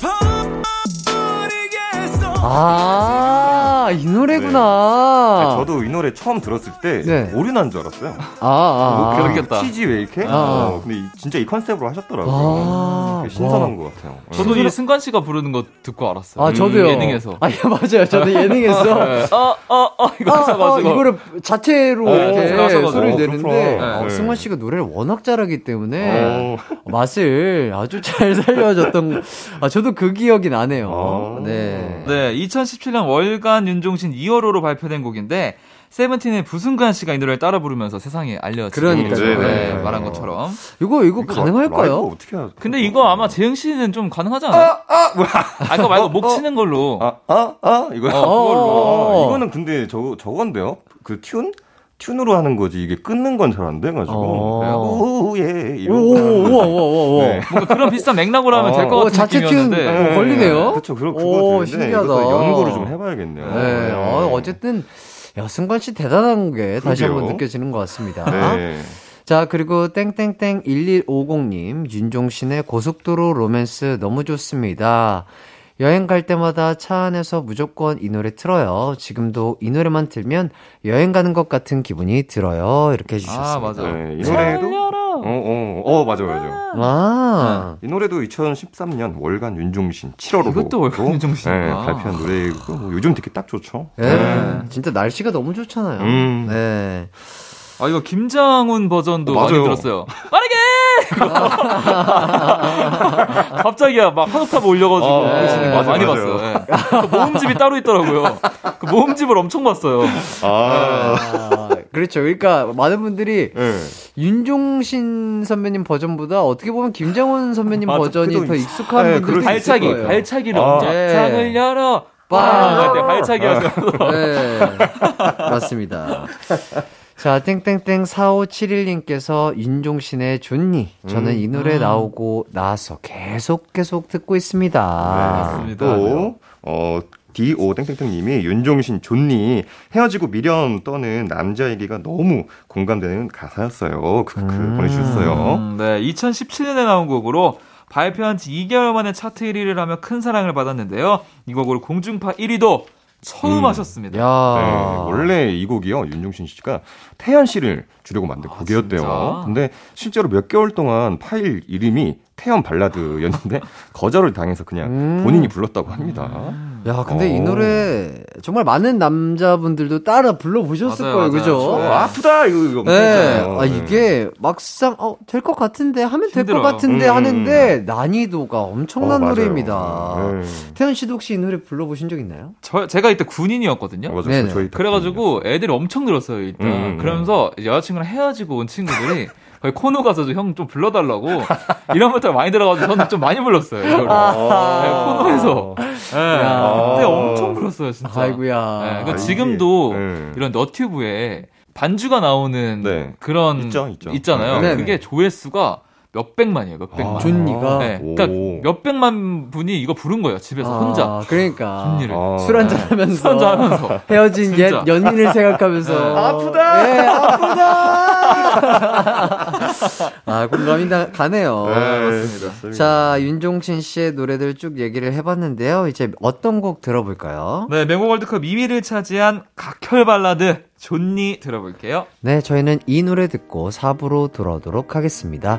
아, 이 노래구나. 아, 저도 이 노래 처음 들었을 때 네. 오류난 줄 알았어요. 아, 아, 아. 그렇겠다. 치지 왜 이렇게? 아. 어, 근데 이- 진짜 이 컨셉으로 하셨더라고요. 아, 신선한 와. 것 같아요. 저도 이 승관 씨가 부르는 거 듣고 알았어요. 아, 저도요. 예능에서. 아, 예, 맞아요. 저도 예능에서. 네. 어, 어, 어, 이거 아, 하셔가지고. 어, 이거를 자체로 어, 이렇게. 소리를 어, 내는데. 어, 네. 승관 씨가 노래를 워낙 잘하기 때문에 어. 맛을 아주 잘 살려줬던 아 저도 그 기억이 나네요. 어. 네. 네, 2017년 월간 윤종신 2월호로 발표된 곡인데 세븐틴의 부승관 씨가 이 노래를 따라 부르면서 세상에 알려진 그러니까요. 네, 네. 말한 것처럼. 이거 이거 가능할까요? 어떻게 하? 근데 이거 아마 재영 씨는 좀 가능하지 않아요? 아, 아, 뭐야? 아, 그거 말고 목 치는 걸로. 아, 아, 아, 이거. 어, 그걸로. 아, 이거는 근데 저, 저건데요? 그 튠? 튠으로 하는 거지. 이게 끊는 건 잘 안 돼가지고. 어. 오, 예. 이런 오, 거. 우와, 우와, 우와, 우와. 네. 뭔가 그런 비슷한 맥락으로 하면 어, 될것 어, 같은 자체 튠. 느낌이었는데. 어, 걸리네요. 그렇죠. 그거 되는데 신기하다. 연구를 좀 해봐야겠네요. 네. 어, 어쨌든 야 승관 씨 대단한 게 다시 그러게요. 한번 느껴지는 것 같습니다. 네. 자, 그리고 땡땡땡 1150님, 윤종신의 고속도로 로맨스 너무 좋습니다. 여행 갈 때마다 차 안에서 무조건 이 노래 틀어요. 지금도 이 노래만 틀면 여행 가는 것 같은 기분이 들어요. 이렇게 해주셨습니다. 아, 맞아. 네, 이 노래도. 어, 어, 어, 맞아, 맞아. 아, 이 노래도 2013년 월간 윤종신 7월호. 이것도 월간 윤종신이구나. 네, 발표한 노래이고, 뭐 요즘 듣기 딱 좋죠. 네. 진짜 날씨가 너무 좋잖아요. 음. 네. 아, 이거 김장훈 버전도 어, 많이 맞아요. 들었어요. 빠르게! 갑자기야, 막 한 옥타브 올려가지고 어, 거 맞아, 많이 맞아요. 봤어요. 예. 그 모음집이 따로 있더라고요. 그 모음집을 엄청 봤어요. 아, 아, 그렇죠. 그러니까 많은 분들이 네. 윤종신 선배님 버전보다 어떻게 보면 김장훈 선배님 맞아, 버전이 더 있- 익숙한 네, 있을 발차기, 거예요. 발차기를 아. 네. 창을 열어! 빵! 빵! 할 때 발차기 하셔서. 네. 맞습니다. 자, 땡땡땡 4571님께서 윤종신의 좋니. 저는 이 노래 나오고 나서 계속 계속 듣고 있습니다. 맞습니다. 또, 어, D.O. 땡땡땡님이 윤종신 존니 헤어지고 미련 떠는 남자 얘기가 너무 공감되는 가사였어요. 그, 그 보내주셨어요. 음, 네, 2017년에 나온 곡으로 발표한 지 2개월 만에 차트 1위를 하며 큰 사랑을 받았는데요. 이 곡으로 공중파 1위도 처음 음. 하셨습니다. 야. 네, 원래 이 곡이요, 윤종신 씨가 태연 씨를 주려고 만든 아, 곡이었대요. 진짜? 근데 실제로 몇 개월 동안 파일 이름이 태연 발라드였는데 거절을 당해서 그냥 음. 본인이 불렀다고 합니다. 야, 근데 이 어. 노래 정말 많은 남자분들도 따라 불러 보셨을 맞아요, 거예요, 맞아요. 그죠? 저- 어, 아프다 이거 이거 네. 아, 이게 막상, 어, 될 것 같은데, 하면 될 것. 같은데 음. 하는데, 난이도가 엄청난 어. 노래입니다. 네. 태연 씨도 혹시 이 노래 불러 보신 적 있나요? 저, 제가 이때 군인이었거든요. 어, 맞아요. 다 그래가지고 애들이 엄청 늘었어요 일단. 음. 그러면서 여자친구 랑 헤어지고 온 친구들이 거의 코너 가서 형 좀 불러달라고 이런 것들 많이 들어가지고 저는 좀 많이 불렀어요 이거를. 네, 코너에서. 네. 야. 그때 엄청 불렀어요 진짜. 아이고야. 네, 그러니까 아, 지금도 네. 이런 너튜브에 반주가 나오는 네. 그런 있죠, 있죠. 잖아요 네, 그게 조회수가 몇 백만이에요, 몇 백만. 아, 존니가. 네, 오. 그러니까 몇 백만 분이 이거 부른 거예요 집에서 혼자. 아, 그러니까. 존니를. 아. 술 한잔 하면서. 술 한잔 하면서. 헤어진 옛. 연인을 생각하면서. 네. 아프다! 예, 아프다! 아, 공감이 다 가네요. 맞습니다. 자, 윤종신 씨의 노래들 쭉 얘기를 해봤는데요. 이제 어떤 곡 들어볼까요? 네, 명곡 월드컵 2위를 차지한 각혈 발라드 존니 들어볼게요. 네, 저희는 이 노래 듣고 4부로 돌아오도록 하겠습니다.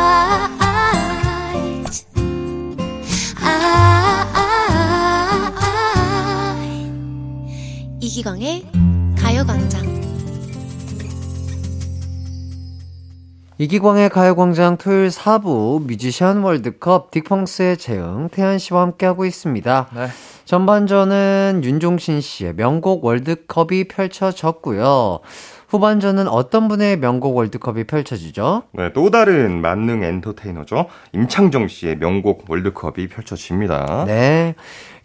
이기광의 가요광장 이기광의 가요광장 토요일 4부 뮤지션 월드컵 딕펑스의 재응, 태연 씨와 함께하고 있습니다. 네. 전반전은 윤종신 씨의 명곡 월드컵이 펼쳐졌고요. 후반전은 어떤 분의 명곡 월드컵이 펼쳐지죠? 네, 또 다른 만능 엔터테이너죠. 임창정 씨의 명곡 월드컵이 펼쳐집니다. 네.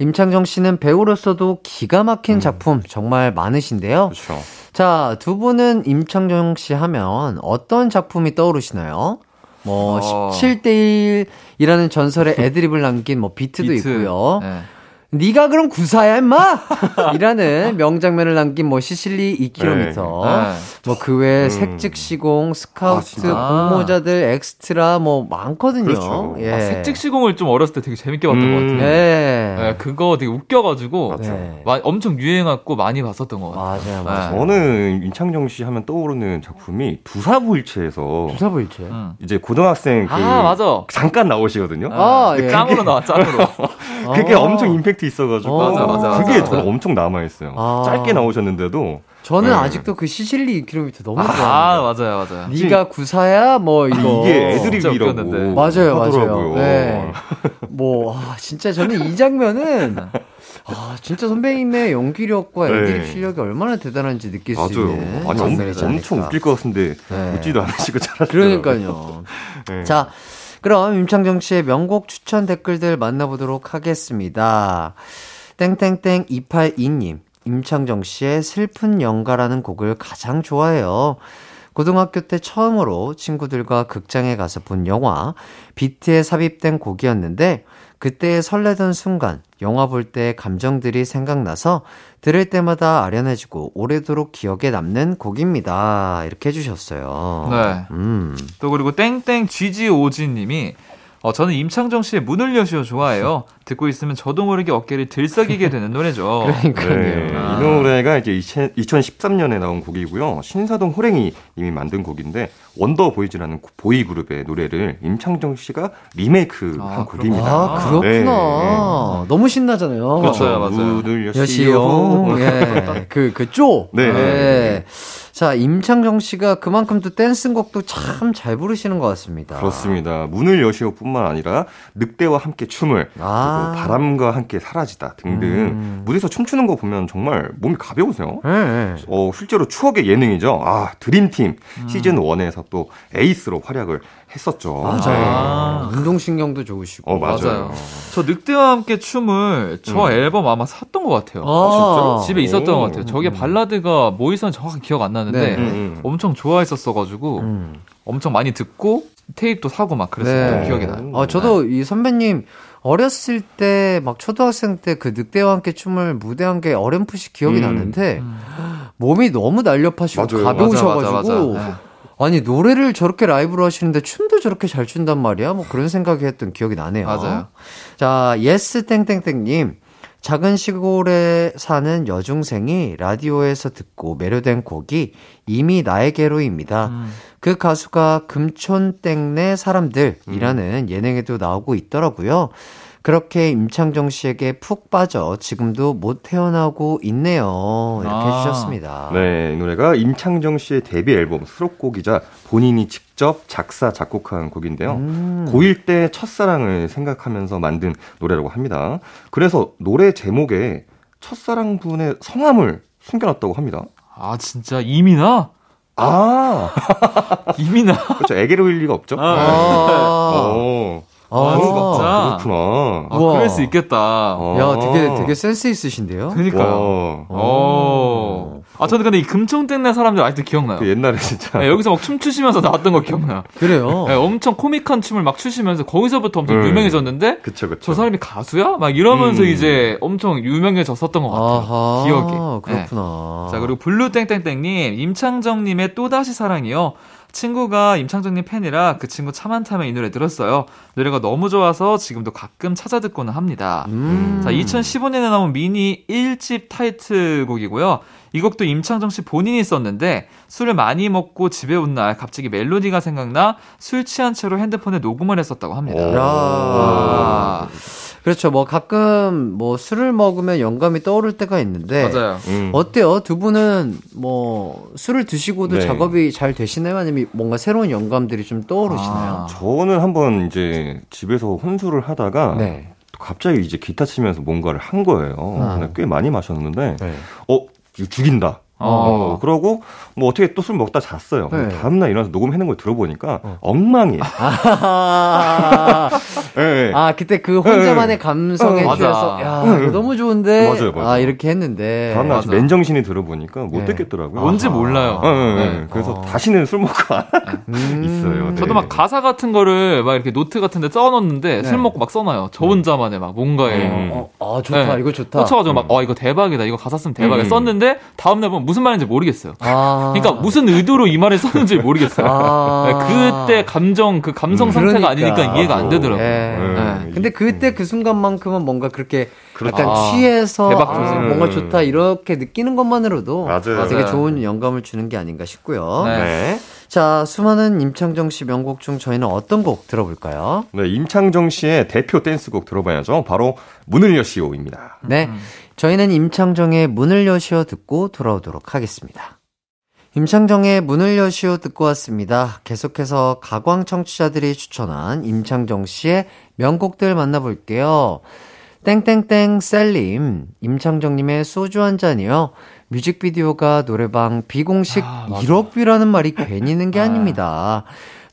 임창정 씨는 배우로서도 기가 막힌 작품 정말 많으신데요. 그렇죠. 자, 두 분은 임창정 씨 하면 어떤 작품이 떠오르시나요? 뭐, 어. 17대 1이라는 전설의 애드립을 남긴 뭐 비트도 비트. 있고요. 네. 네가 그럼 구사야 임마! 이라는 명장면을 남긴 뭐 시실리 2km. 네. 뭐 그 외에 음. 색즉시공, 스카우트, 진짜? 공모자들, 엑스트라 뭐 많거든요. 그렇죠. 예. 아, 색즉 시공을 좀 어렸을 때 되게 재밌게 봤던 음. 것 같아요. 네. 네, 그거 되게 웃겨가지고. 마- 엄청 유행했고 많이 봤었던 것 맞아요, 같아요. 맞아요. 저는 임창정 씨 하면 떠오르는 작품이 두사부일체에서 부사부일체. 음. 이제 고등학생 그 아 맞아. 잠깐 나오시거든요. 아, 예. 짱으로 나와 짱으로. 그게 아. 엄청 임팩트 있어가지고 어. 맞아, 맞아, 그게 맞아. 저는 엄청 남아있어요. 아. 짧게 나오셨는데도 저는 네. 아직도 그 시실리 2km 너무 아 좋아합니다. 맞아요 맞아요. 네가 구사야 뭐 이거 이게 애드립이라고. 맞아요, 하더라고요. 맞아요. 네. 뭐, 아, 진짜 저는 이 장면은, 아, 진짜 선배님의 연기력과 네. 애드립 실력이 얼마나 대단한지 느낄 수 맞아요. 있는. 아니 엄, 엄청. 웃길 것 같은데 네. 웃지도 않으시고 잘하시더라고요. 그러니까요. 네. 자, 그럼 임창정 씨의 명곡 추천 댓글들 만나보도록 하겠습니다. 땡땡땡 282님, 임창정 씨의 슬픈 영가라는 곡을 가장 좋아해요. 고등학교 때 처음으로 친구들과 극장에 가서 본 영화 비트에 삽입된 곡이었는데 그때의 설레던 순간 영화 볼때 감정들이 생각나서 들을 때마다 아련해지고 오래도록 기억에 남는 곡입니다. 이렇게 해주셨어요. 네. 음. 또 그리고 땡땡 GG오지님이 어, 저는 임창정 씨의 문을 여시오 좋아해요. 듣고 있으면 저도 모르게 어깨를 들썩이게 되는 노래죠. 그러니까요. 네, 아. 이 노래가 이제 2013년에 나온 곡이고요. 신사동 호랭이 님이 만든 곡인데 원더 보이즈라는 보이 그룹의 노래를 임창정 씨가 리메이크한 아, 곡입니다. 아, 그렇구나. 네, 너무 신나잖아요. 그렇죠. 맞아요, 맞아요. 문을 여시오. 여시오. 예. 그, 그, 쪼. 네. 예. 자, 임창정 씨가 그만큼 또 댄스곡도 참 잘 부르시는 것 같습니다. 그렇습니다. 문을 여시오 뿐만 아니라 늑대와 함께 춤을 아. 그리고 바람과 함께 사라지다 등등 음. 무대에서 춤추는 거 보면 정말 몸이 가벼우세요. 예, 예. 어, 실제로 추억의 예능이죠. 아, 드림팀 음. 시즌 1에서 또 에이스로 활약을 했었죠. 아. 운동신경도 좋으시고. 어, 맞아요. 맞아요. 저 늑대와 함께 춤을 저 음. 앨범 아마 샀던 것 같아요. 아, 집에 있었던 오. 것 같아요. 저게 발라드가 뭐 있었는지 정확히 기억 안 나는데 네. 음, 음. 엄청 좋아했었어가지고 음. 엄청 많이 듣고 테이프도 사고 막 그랬어요. 네. 기억이 나요. 어, 저도 이 선배님, 어렸을 때 막 초등학생 때 그 늑대와 함께 춤을 무대한 게 어렴풋이 기억이 음. 나는데 몸이 너무 날렵하시고 맞아요. 가벼우셔가지고 맞아, 맞아, 맞아. 아니 노래를 저렇게 라이브로 하시는데 춤도 저렇게 잘 춘단 말이야? 뭐 그런 생각이 했던 기억이 나네요. 맞아요. 자, YS 땡땡땡님. 작은 시골에 사는 여중생이 라디오에서 듣고 매료된 곡이 이미 나에게로입니다. 음. 그 가수가 금촌땡네 사람들이라는 예능에도 나오고 있더라고요. 그렇게 임창정 씨에게 푹 빠져 지금도 못 헤어나고 있네요. 이렇게 아. 해주셨습니다. 네, 이 노래가 임창정 씨의 데뷔 앨범 수록곡이자 본인이 직접 작사, 작곡한 곡인데요. 음. 고1 때 첫사랑을 생각하면서 만든 노래라고 합니다. 그래서 노래 제목에 첫사랑 분의 성함을 숨겨놨다고 합니다. 아, 진짜 이민아? 아, 이민아? 그렇죠. 애게로일 리가 없죠. 아. 어, 아, 진짜? 그렇구나. 아, 우와. 그럴 수 있겠다. 어. 야, 되게, 되게 센스 있으신데요? 그니까요. 와, 오. 아, 저는 근데 이 금총땡네 사람들 아직도 기억나요. 그 옛날에 진짜. 네, 여기서 막 춤추시면서 나왔던 거 기억나요. 그래요. 네, 엄청 코믹한 춤을 막 추시면서 거기서부터 엄청 음. 유명해졌는데 그쵸, 그쵸. 저 사람이 가수야? 막 이러면서 음. 이제 엄청 유명해졌었던 것 같아요. 아하, 기억이. 네. 그렇구나. 자, 그리고 블루땡땡땡님, 임창정님의 또다시 사랑이요. 친구가 임창정님 팬이라 그 친구 차 많다면 이 노래 들었어요. 노래가 너무 좋아서 지금도 가끔 찾아 듣고는 합니다. 음. 자, 2015년에 나온 미니 1집 타이틀곡이고요. 이 곡도 임창정 씨 본인이 썼는데 술을 많이 먹고 집에 온 날 갑자기 멜로디가 생각나 술 취한 채로 핸드폰에 녹음을 했었다고 합니다. 그렇죠. 뭐 가끔 뭐 술을 먹으면 영감이 떠오를 때가 있는데. 맞아요. 음. 어때요? 두 분은 뭐 술을 드시고도 네. 작업이 잘 되시나요? 아니면 뭔가 새로운 영감들이 좀 떠오르시나요? 아. 저는 한번 이제 집에서 혼술을 하다가 네. 또 갑자기 이제 기타 치면서 뭔가를 한 거예요. 아. 꽤 많이 마셨는데 네. 어 이거 죽인다. 어. 어, 그러고 뭐 어떻게 또 술 먹다 잤어요. 네. 다음날 일어나서 녹음해놓은 걸 들어보니까 어. 엉망이에요. 아, 예, 예. 아, 그때 그 혼자만의 감성에 어, 맞아. 취해서 야, 이거 너무 좋은데. 맞아요, 맞아요. 아, 이렇게 했는데. 다음날 맞아. 맨정신이 들어보니까 못 네. 듣겠더라고요. 뭔지 아하. 몰라요. 예, 예, 예. 네. 그래서 어. 다시는 술 먹고 안 음. 있어요. 네. 저도 막 가사 같은 거를 막 이렇게 노트 같은 데 써놓는데 네. 술 먹고 막 써놔요. 저 혼자만의 막 뭔가에. 음. 어, 아, 좋다. 네. 이거 좋다. 꽂혀가지고 막, 어, 이거 대박이다. 이거 가사 쓰면 대박이다. 음. 썼는데, 다음날 보면 무슨 말인지 모르겠어요. 아. 그러니까 무슨 의도로 이 말을 썼는지 모르겠어요. 아. 네, 그때 감정, 그 감성 음. 상태가 그러니까. 아니니까 이해가 안. 되더라고요. 예. 네. 근데 그때 그 순간만큼은 뭔가 그렇게 그렇죠. 약간 아, 취해서 대박 아. 뭔가 좋다 이렇게 느끼는 것만으로도 맞아요. 되게. 좋은 영감을 주는 게 아닌가 싶고요. 네. 네. 자, 수많은 임창정 씨 명곡 중 저희는 어떤 곡 들어볼까요? 네, 임창정 씨의 대표 댄스곡 들어봐야죠. 바로 문을 여시오입니다. 네. 저희는 임창정의 문을 여시오 듣고 돌아오도록 하겠습니다. 임창정의 문을 여시오 듣고 왔습니다. 계속해서 가광 청취자들이 추천한 임창정 씨의 명곡들 만나볼게요. 땡땡땡 셀님, 임창정님의 소주 한 잔이요. 뮤직비디오가 노래방 비공식 아, 맞아. 1억 뷰라는 말이 괜히 있는 게 아닙니다.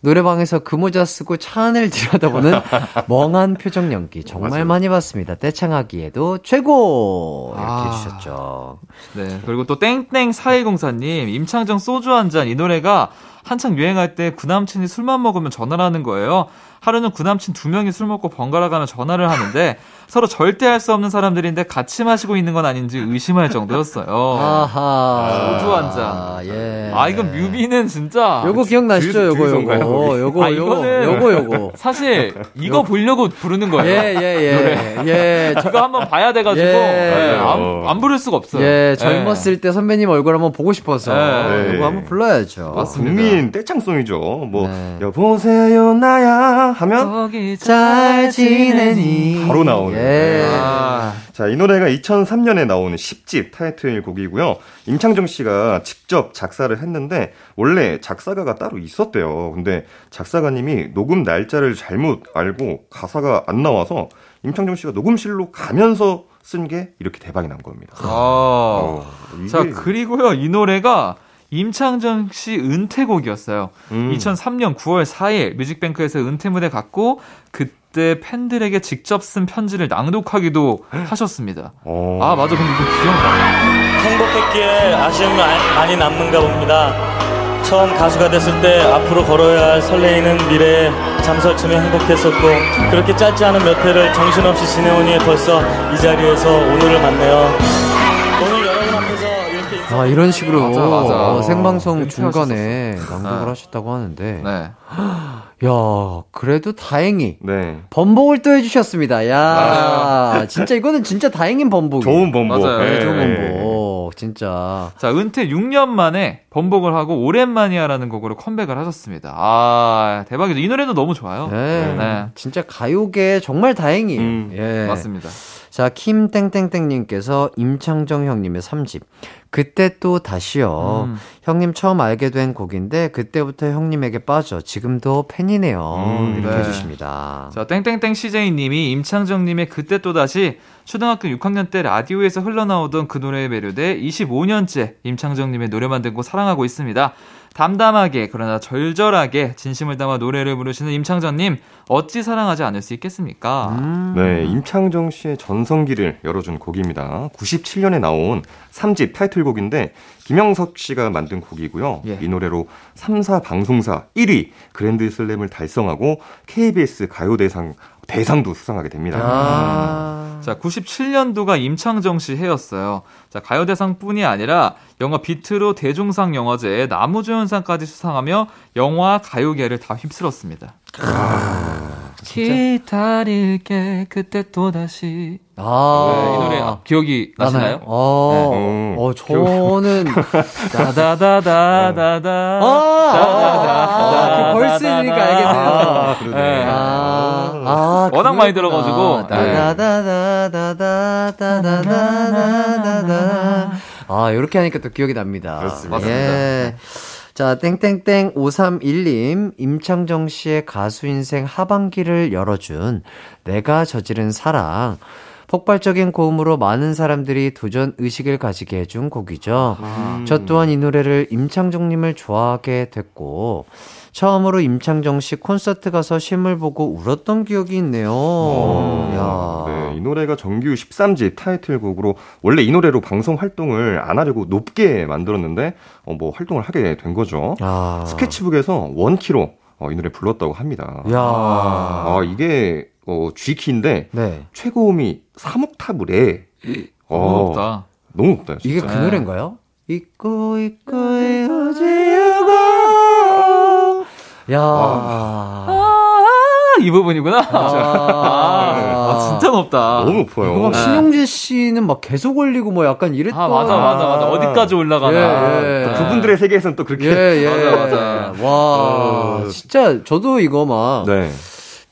노래방에서 그 모자 쓰고 차 안을 들여다보는 멍한 표정 연기 정말 맞아요. 많이 봤습니다. 떼창하기에도 최고! 이렇게 아. 해주셨죠. 네. 그리고 또 땡땡 4104님, 임창정 소주 한 잔 이 노래가 한창 유행할 때 구남친이 술만 먹으면 전화를 하는 거예요. 하루는 구남친 두 명이 술 먹고 번갈아 가며 전화를 하는데 서로 절대 할 수 없는 사람들인데 같이 마시고 있는 건 아닌지 의심할 정도였어요. 아하. 소주 한 잔. 예. 아, 이건 뮤비는 진짜. 요거 기억나시죠? 주유- 요거, 요거. 주유소인가요? 요거, 아, 요거, 이거는- 요거, 요거. 사실 이거 보려고 부르는 거예요. 예, 예, 예. 예. 저- 이거 한번 봐야 돼가지고 예. 예, 안, 안 부를 수가 없어요. 예, 젊었을 때 선배님 얼굴 한번 보고 싶어서 네. 이거 한번 불러야죠. 맞습니다. 국민 떼창송이죠. 뭐 네. 여보세요 나야 하면 거기 잘 지내니 바로 나오는. 예. 아, 자, 이 노래가 2003년에 나오는 10집 타이틀곡이고요. 임창정 씨가 직접 작사를 했는데 원래 작사가가 따로 있었대요. 근데 작사가님이 녹음 날짜를 잘못 알고 가사가 안 나와서 임창정 씨가 녹음실로 가면서 쓴 게 이렇게 대박이 난 겁니다. 아. 어, 이게- 자 그리고요 이 노래가 임창정 씨 은퇴곡이었어요. 음. 2003년 9월 4일 뮤직뱅크에서 은퇴 무대 갔고 그때 팬들에게 직접 쓴 편지를 낭독하기도 하셨습니다. 어. 아 맞아 근데 이거 기억나. 행복했기에 아쉬움이 아- 많이 남는가 봅니다. 처음 가수가 됐을 때 앞으로 걸어야 할 설레이는 미래에 잠설쯤에 행복했었고 그렇게 짧지 않은 몇 해를 정신없이 지내오니 벌써 이 자리에서 오늘을 맞네요. 아, 이런 식으로 맞아, 맞아. 어, 생방송. 중간에 낭독을 네. 하셨다고 하는데 네. 야, 그래도 다행히 네. 번복을 또 해주셨습니다. 야, 진짜 이거는 진짜 다행인 번복이. 좋은 번복. 맞아요. 네, 네. 좋은 번복. 진짜. 자, 은퇴 6년 만에 번복을 하고 오랜만이야라는 곡으로 컴백을 하셨습니다. 아, 대박이죠. 이 노래도 너무 좋아요. 네, 네. 진짜 가요계 정말 다행이에요. 음, 예. 맞습니다. 자, 킴땡땡땡님께서 임창정 형님의 3집. 그때 또 다시요. 음. 형님 처음 알게 된 곡인데, 그때부터 형님에게 빠져. 지금도 팬이네요. 음, 이렇게 네. 해주십니다. 자, 땡땡땡 CJ님이 임창정님의 그때 또 다시 초등학교 6학년 때 라디오에서 흘러나오던 그 노래에 매료돼 25년째 임창정님의 노래만 듣고 사랑하고 있습니다. 담담하게 그러나 절절하게 진심을 담아 노래를 부르시는 임창정님 어찌 사랑하지 않을 수 있겠습니까? 음. 네, 임창정 씨의 전성기를 열어준 곡입니다. 97년에 나온 3집 타이틀곡인데 김영석 씨가 만든 곡이고요. 예. 이 노래로 3사 방송사 1위 그랜드 슬램을 달성하고 KBS 가요대상 대상도 수상하게 됩니다. 아. 자, 97년도가 임창정 씨 해였어요. 자, 가요대상뿐이 아니라 영화 비트로 대종상 영화제에 나무조연상까지 수상하며 영화 가요계를 다 휩쓸었습니다. 기다릴게 그때 또 다시 아. 네, 이 노래 아, 기억이 나시나요? 어, 네. 어, 저는. 다다다다다다 아, 아, 그 벌스 니까 알겠네요. 아, 그러네. 네. 아, 아, 워낙 많이 그렇구나. 들어가지고. 다다다다다다다다다다다. 아, 이렇게 하니까 또 기억이 납니다. 그렇습니다. 예. 자, 땡땡땡 531님, 임창정 씨의 가수 인생 하반기를 열어준 내가 저지른 사랑. 폭발적인 고음으로 많은 사람들이 도전 의식을 가지게 해준 곡이죠. 저 또한 이 노래를 임창정님을 좋아하게 됐고, 처음으로 임창정 씨 콘서트 가서 실물 보고 울었던 기억이 있네요. 어, 야. 네, 이 노래가 정규 13집 타이틀곡으로 원래 이 노래로 방송 활동을 안 하려고 높게 만들었는데 어, 뭐 활동을 하게 된 거죠. 아. 스케치북에서 원키로 어, 이 노래 불렀다고 합니다. 야. 아, 이게 어, G키인데 네. 최고음이 3옥타브래. 너무 높다. 너무 높다. 진짜. 이게 그 네. 노래인가요? 잊고 잊고 헤어지고. 야. 아, 이 부분이구나. 아, 아, 진짜 높다. 너무 높아요. 네. 신용재 씨는 막 계속 올리고 뭐 약간 이랬던. 아, 맞아, 맞아, 맞아. 어디까지 올라가나. 예, 예. 또 그분들의 세계에서는 또 그렇게. 예, 예. 맞아, 맞아. 와, 어. 진짜 저도 이거 막 네.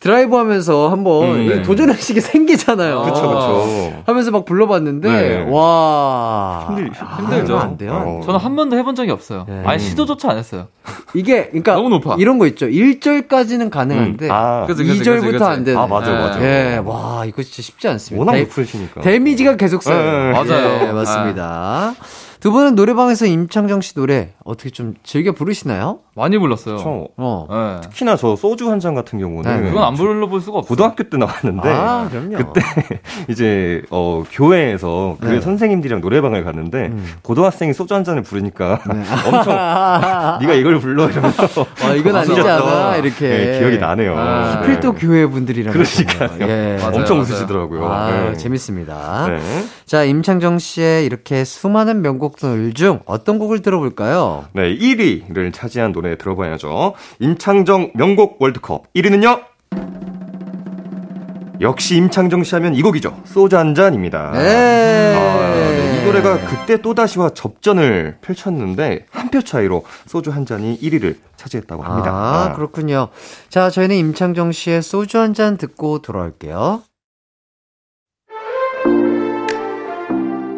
드라이브 하면서 한번 음, 이 네. 도전의식이 생기잖아요. 그쵸, 그쵸. 하면서 막 불러봤는데, 네. 와. 힘들, 힘들죠. 안 돼요. 어. 저는 한 번도 해본 적이 없어요. 네. 아니, 시도조차 안 했어요. 이게, 그러니까 너무 높아. 이런 거 있죠. 1절까지는 가능한데, 음. 아, 그치, 그치, 2절부터 그치, 그치. 안 되는. 아, 맞아, 네. 맞아. 예, 와, 이거 진짜 쉽지 않습니다. 워낙 데- 높으시니까. 데미지가 계속 쌓여요. 네, 맞아요. 예, 맞습니다. 두 분은 노래방에서 임창정 씨 노래 어떻게 좀 즐겨 부르시나요? 많이 불렀어요. 저, 어. 네. 특히나 저 소주 한 잔 같은 경우는 네, 그건 안 불러볼 수가 없어요. 고등학교 때 나왔는데 아, 그럼요. 그때 이제 어 교회에서 그 네. 선생님들이랑 노래방을 갔는데 음. 고등학생이 소주 한 잔을 부르니까 네. 엄청 네가 이걸 불러 이러면서 아, 이건 아니지 않아? 이렇게. 네, 기억이 나네요. 아, 네. 필도 교회 분들이랑. 그러니까요. 예. 맞아요, 엄청 맞아요. 웃으시더라고요. 아, 네. 재밌습니다. 네. 자, 임창정 씨의 이렇게 수많은 명곡들 중 어떤 곡을 들어볼까요? 네, 1위를 차지한 노래 들어봐야죠. 임창정 명곡 월드컵 1위는요. 역시 임창정 씨 하면 이 곡이죠. 소주 한 잔입니다. 네. 아, 네, 이 노래가 그때 또다시와 접전을 펼쳤는데 한 표 차이로 소주 한 잔이 1위를 차지했다고 합니다. 아, 그렇군요. 자, 저희는 임창정 씨의 소주 한 잔 듣고 돌아올게요.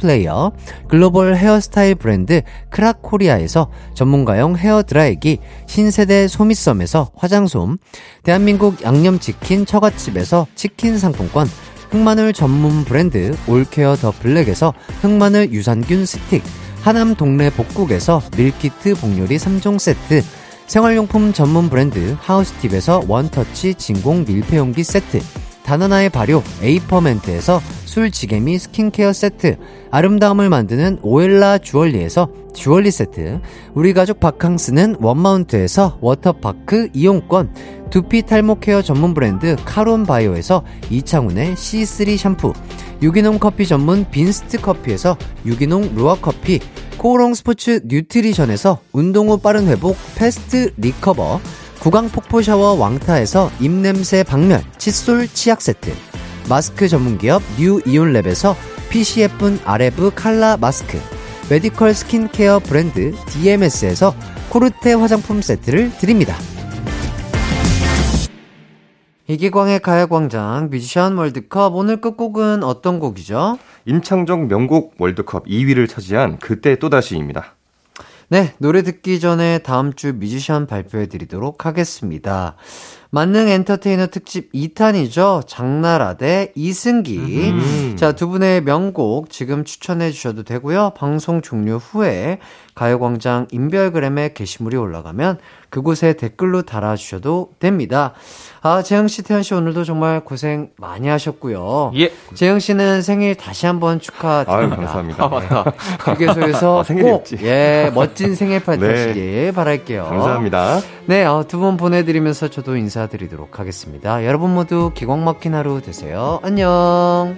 플레이어, 글로벌 헤어스타일 브랜드 크라코리아에서 전문가용 헤어 드라이기, 신세대 소미썸에서 화장솜, 대한민국 양념치킨 처갓집에서 치킨 상품권, 흑마늘 전문 브랜드 올케어 더 블랙에서 흑마늘 유산균 스틱, 하남 동네 복국에서 밀키트 복요리 3종 세트, 생활용품 전문 브랜드 하우스팁에서 원터치 진공 밀폐용기 세트, 다나나의 발효 에이퍼멘트에서 술지게미 스킨케어 세트, 아름다움을 만드는 오엘라 주얼리에서 주얼리 세트, 우리 가족 바캉스는 원마운트에서 워터파크 이용권, 두피 탈모 케어 전문 브랜드 카론 바이오에서 이창훈의 C3 샴푸, 유기농 커피 전문 빈스트 커피에서 유기농 루아 커피, 코오롱 스포츠 뉴트리션에서 운동 후 빠른 회복 패스트 리커버, 구강 폭포 샤워 왕타에서 입냄새 박멸 칫솔 치약 세트, 마스크 전문기업 뉴 이온랩에서 PCF 아레브 칼라 마스크, 메디컬 스킨케어 브랜드 DMS에서 코르테 화장품 세트를 드립니다. 이기광의 가요광장 뮤지션 월드컵 오늘 끝곡은 어떤 곡이죠? 임창정 명곡 월드컵 2위를 차지한 그때 또다시입니다. 네, 노래 듣기 전에 다음 주 뮤지션 발표해 드리도록 하겠습니다. 만능 엔터테이너 특집 2탄이죠. 장나라 대 이승기. 음. 자, 두 분의 명곡 지금 추천해 주셔도 되고요. 방송 종료 후에 가요광장 인별그램에 게시물이 올라가면 그곳에 댓글로 달아주셔도 됩니다. 아, 재영씨, 태현씨 오늘도 정말 고생 많이 하셨고요. 예. 재영씨는 생일 다시 한번 아유, 축하드립니다. 감사합니다. 아, 맞다. 휴게소에서 아, 생일이었지. 꼭, 예, 멋진 생일 파티 네. 하시길 바랄게요. 감사합니다. 네, 어, 두분 보내드리면서 저도 인사드리도록 하겠습니다. 여러분 모두 기광 막힌 하루 되세요. 안녕.